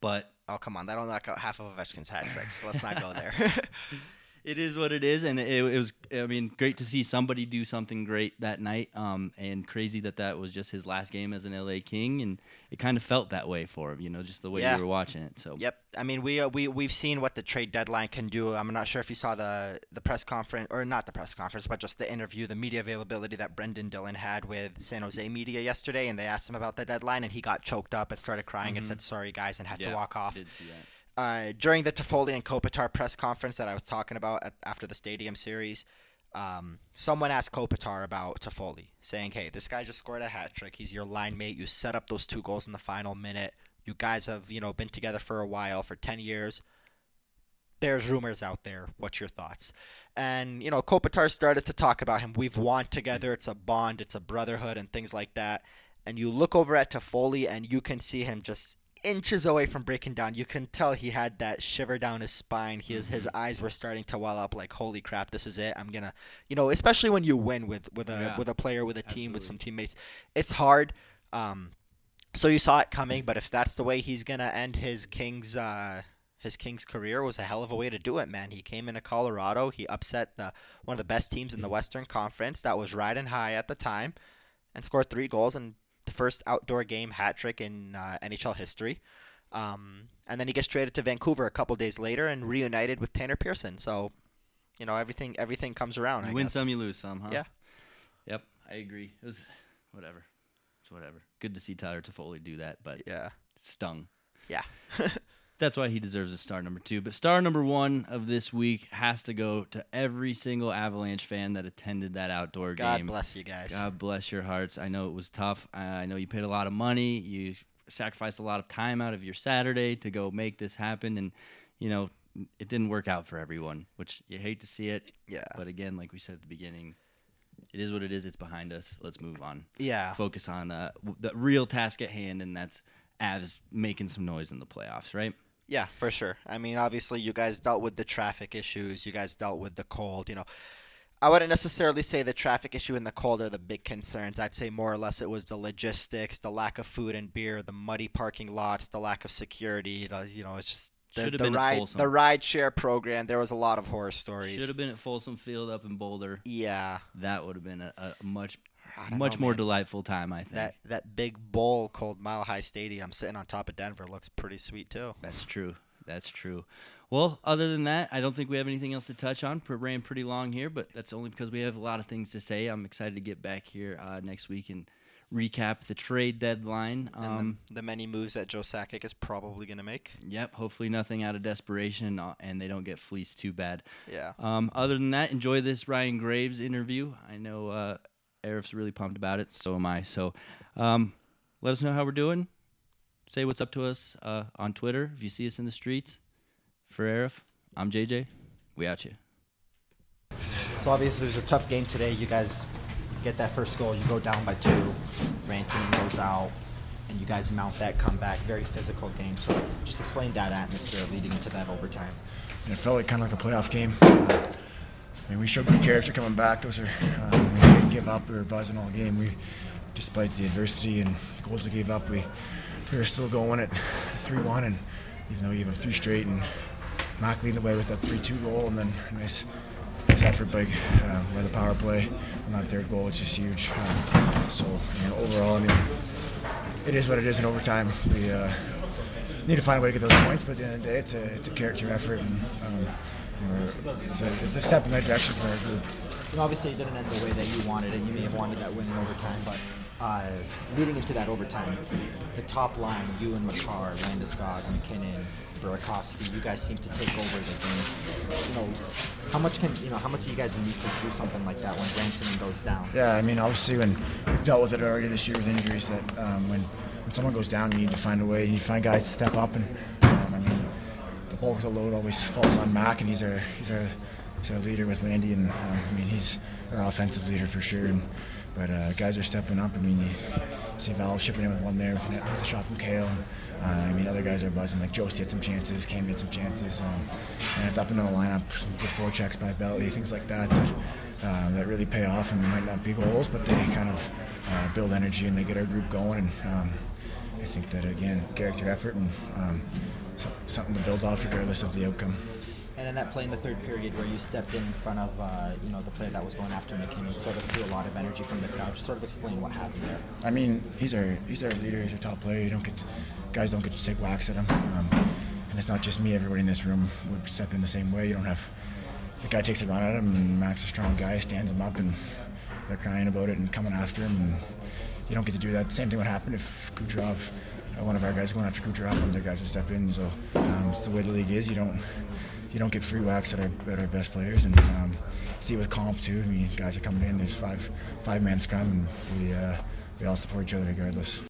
But Oh come on, that'll knock out half of Ovechkin's hat tricks. Let's not go there. it is what it is, and it, it, was. I mean, great to see somebody do something great that night. Um, and crazy that that was just his last game as an LA King, and it kind of felt that way for him. You know, just the way Yeah. you were watching it. So Yep. I mean, we uh, we we've seen what the trade deadline can do. I'm not sure if you saw the the press conference or not the press conference, but just the interview, the media availability that Brendan Dillon had with San Jose media yesterday, and they asked him about the deadline, and he got choked up and started crying and said sorry guys and had yeah, to walk off. Uh, during the Toffoli and Kopitar press conference that I was talking about at, after the Stadium Series, um, someone asked Kopitar about Toffoli, saying, "Hey, this guy just scored a hat trick. He's your line mate. You set up those two goals in the final minute. You guys have you know been together for a while, for ten years. There's rumors out there. What's your thoughts?" And you know, Kopitar started to talk about him. We've won together. It's a bond. It's a brotherhood, and things like that. And you look over at Toffoli, and you can see him just inches away from breaking down. You can tell he had that shiver down his spine. His his eyes were starting to well up. Like, holy crap, this is it. I'm gonna, you know, especially when you win with with a Yeah. with a player, with a team, with some teammates, it's hard. Um, so you saw it coming, but if that's the way he's gonna end his Kings uh his Kings career was a hell of a way to do it, man. He came into Colorado, he upset the one of the best teams in the Western Conference that was riding high at the time, and scored three goals and the first outdoor game hat trick in uh, NHL history. Um, and then he gets traded to Vancouver a couple days later and reunited with Tanner Pearson. So, you know, everything everything comes around. I You win guess. some, you lose some, huh? Yeah. Yep, I agree. It was whatever. It's whatever. Good to see Tyler Toffoli do that, but Yeah. stung. Yeah. That's why he deserves a star number two. But star number one of this week has to go to every single Avalanche fan that attended that outdoor God game. God bless you guys. God bless your hearts. I know it was tough. I I know you paid a lot of money. You sacrificed a lot of time out of your Saturday to go make this happen, and you know it didn't work out for everyone, which you hate to see it. Yeah. But again, like we said at the beginning, it is what it is. It's behind us. Let's move on. Yeah. Focus on uh, the real task at hand, and that's Avs making some noise in the playoffs, right? Yeah, for sure. I mean, obviously, you guys dealt with the traffic issues. You guys dealt with the cold. You know, I wouldn't necessarily say the traffic issue and the cold are the big concerns. I'd say more or less it was the logistics, the lack of food and beer, the muddy parking lots, the lack of security. The you know, it's just the, the been ride the ride share program. There was a lot of horror stories. Should have been at Folsom Field up in Boulder. Yeah, That would have been a, a much, much know, more man. delightful time. I think. that that big bowl called Mile High Stadium sitting on top of Denver looks pretty sweet too. That's true. That's true. Well, other than that, I don't think we have anything else to touch on. We ran pretty long here, but that's only because we have a lot of things to say. I'm excited to get back here uh, next week and recap the trade deadline. And Um, the, the many moves that Joe Sakic is probably going to make. yep. Hopefully, nothing out of desperation, uh, and they don't get fleeced too bad. Yeah. Um, other than that, enjoy this Ryan Graves interview. I know uh, Aarif's really pumped about it. So am I. So um, let us know how we're doing. Say what's up to us uh, on Twitter if you see us in the streets. For Arif, I'm JJ. We out you. So obviously it was a tough game today. You guys get that first goal. You go down by two. Rantanen goes out, and you guys mount that comeback. Very physical game. So just explain that atmosphere leading into that overtime. And it felt like kind of like a playoff game. Uh, I mean, we showed good character coming back. Those are we didn't give up. We were buzzing all game. We, despite the adversity and the goals we gave up, we we were still going at three-one. And even though we gave up three straight, and Mac leading the way with that three-two goal, and then a nice. Nice effort by, uh, by the power play on that third goal, which is huge. Um, so, you know, overall, I mean, it is what it is in overtime. We uh, need to find a way to get those points, but at the end of the day, it's a it's a character effort, and um, it's, a, it's a step in the right direction for our group. And obviously it didn't end the way that you wanted it. You may have wanted that win in overtime, but uh, leading into that overtime, the top line, you and Makar, Landeskog, MacKinnon, Burakovsky, you guys seem to take over the game. You know, how much can you know? How much do you guys need to do something like that when Rantanen goes down? Yeah, I mean, obviously, when we've dealt with it already this year with injuries, that um, when when someone goes down, you need to find a way. You need to find guys to step up, and um, I mean, the bulk of the load always falls on Mac, and he's our he's our our leader with Landy, and um, I mean, he's our offensive leader for sure. And but uh, guys are stepping up. I mean, you see Val shipping in with one there with, an, with a shot from Cale. Uh, I mean, other guys are buzzing. Like Josie had some chances, Cam had some chances, um, and it's up into the lineup. Some good forechecks by Belly, things like that that uh, that really pay off, and they might not be goals, but they kind of uh, build energy and they get our group going. And um, I think that again, character effort and um, so, something to build off regardless of the outcome. And then that play in the third period where you stepped in front of uh, you know the player that was going after MacKinnon, sort of drew a lot of energy from the crowd. Just sort of explain what happened there. I mean, he's our he's our leader. He's our top player. You don't get to, guys don't get to take whacks at him. Um, and it's not just me. Everybody in this room would step in the same way. You don't have the guy takes a run at him, and Max, a strong guy, stands him up, and they're crying about it and coming after him. And you don't get to do that. Same thing would happen if Kucherov, uh, one of our guys, going after Kucherov, one of their guys would step in. So um, it's the way the league is. You don't you don't get free whacks at our, at our best players. And um, see with Conf too. I mean, guys are coming in. There's five five man scrum, and we uh, we all support each other regardless.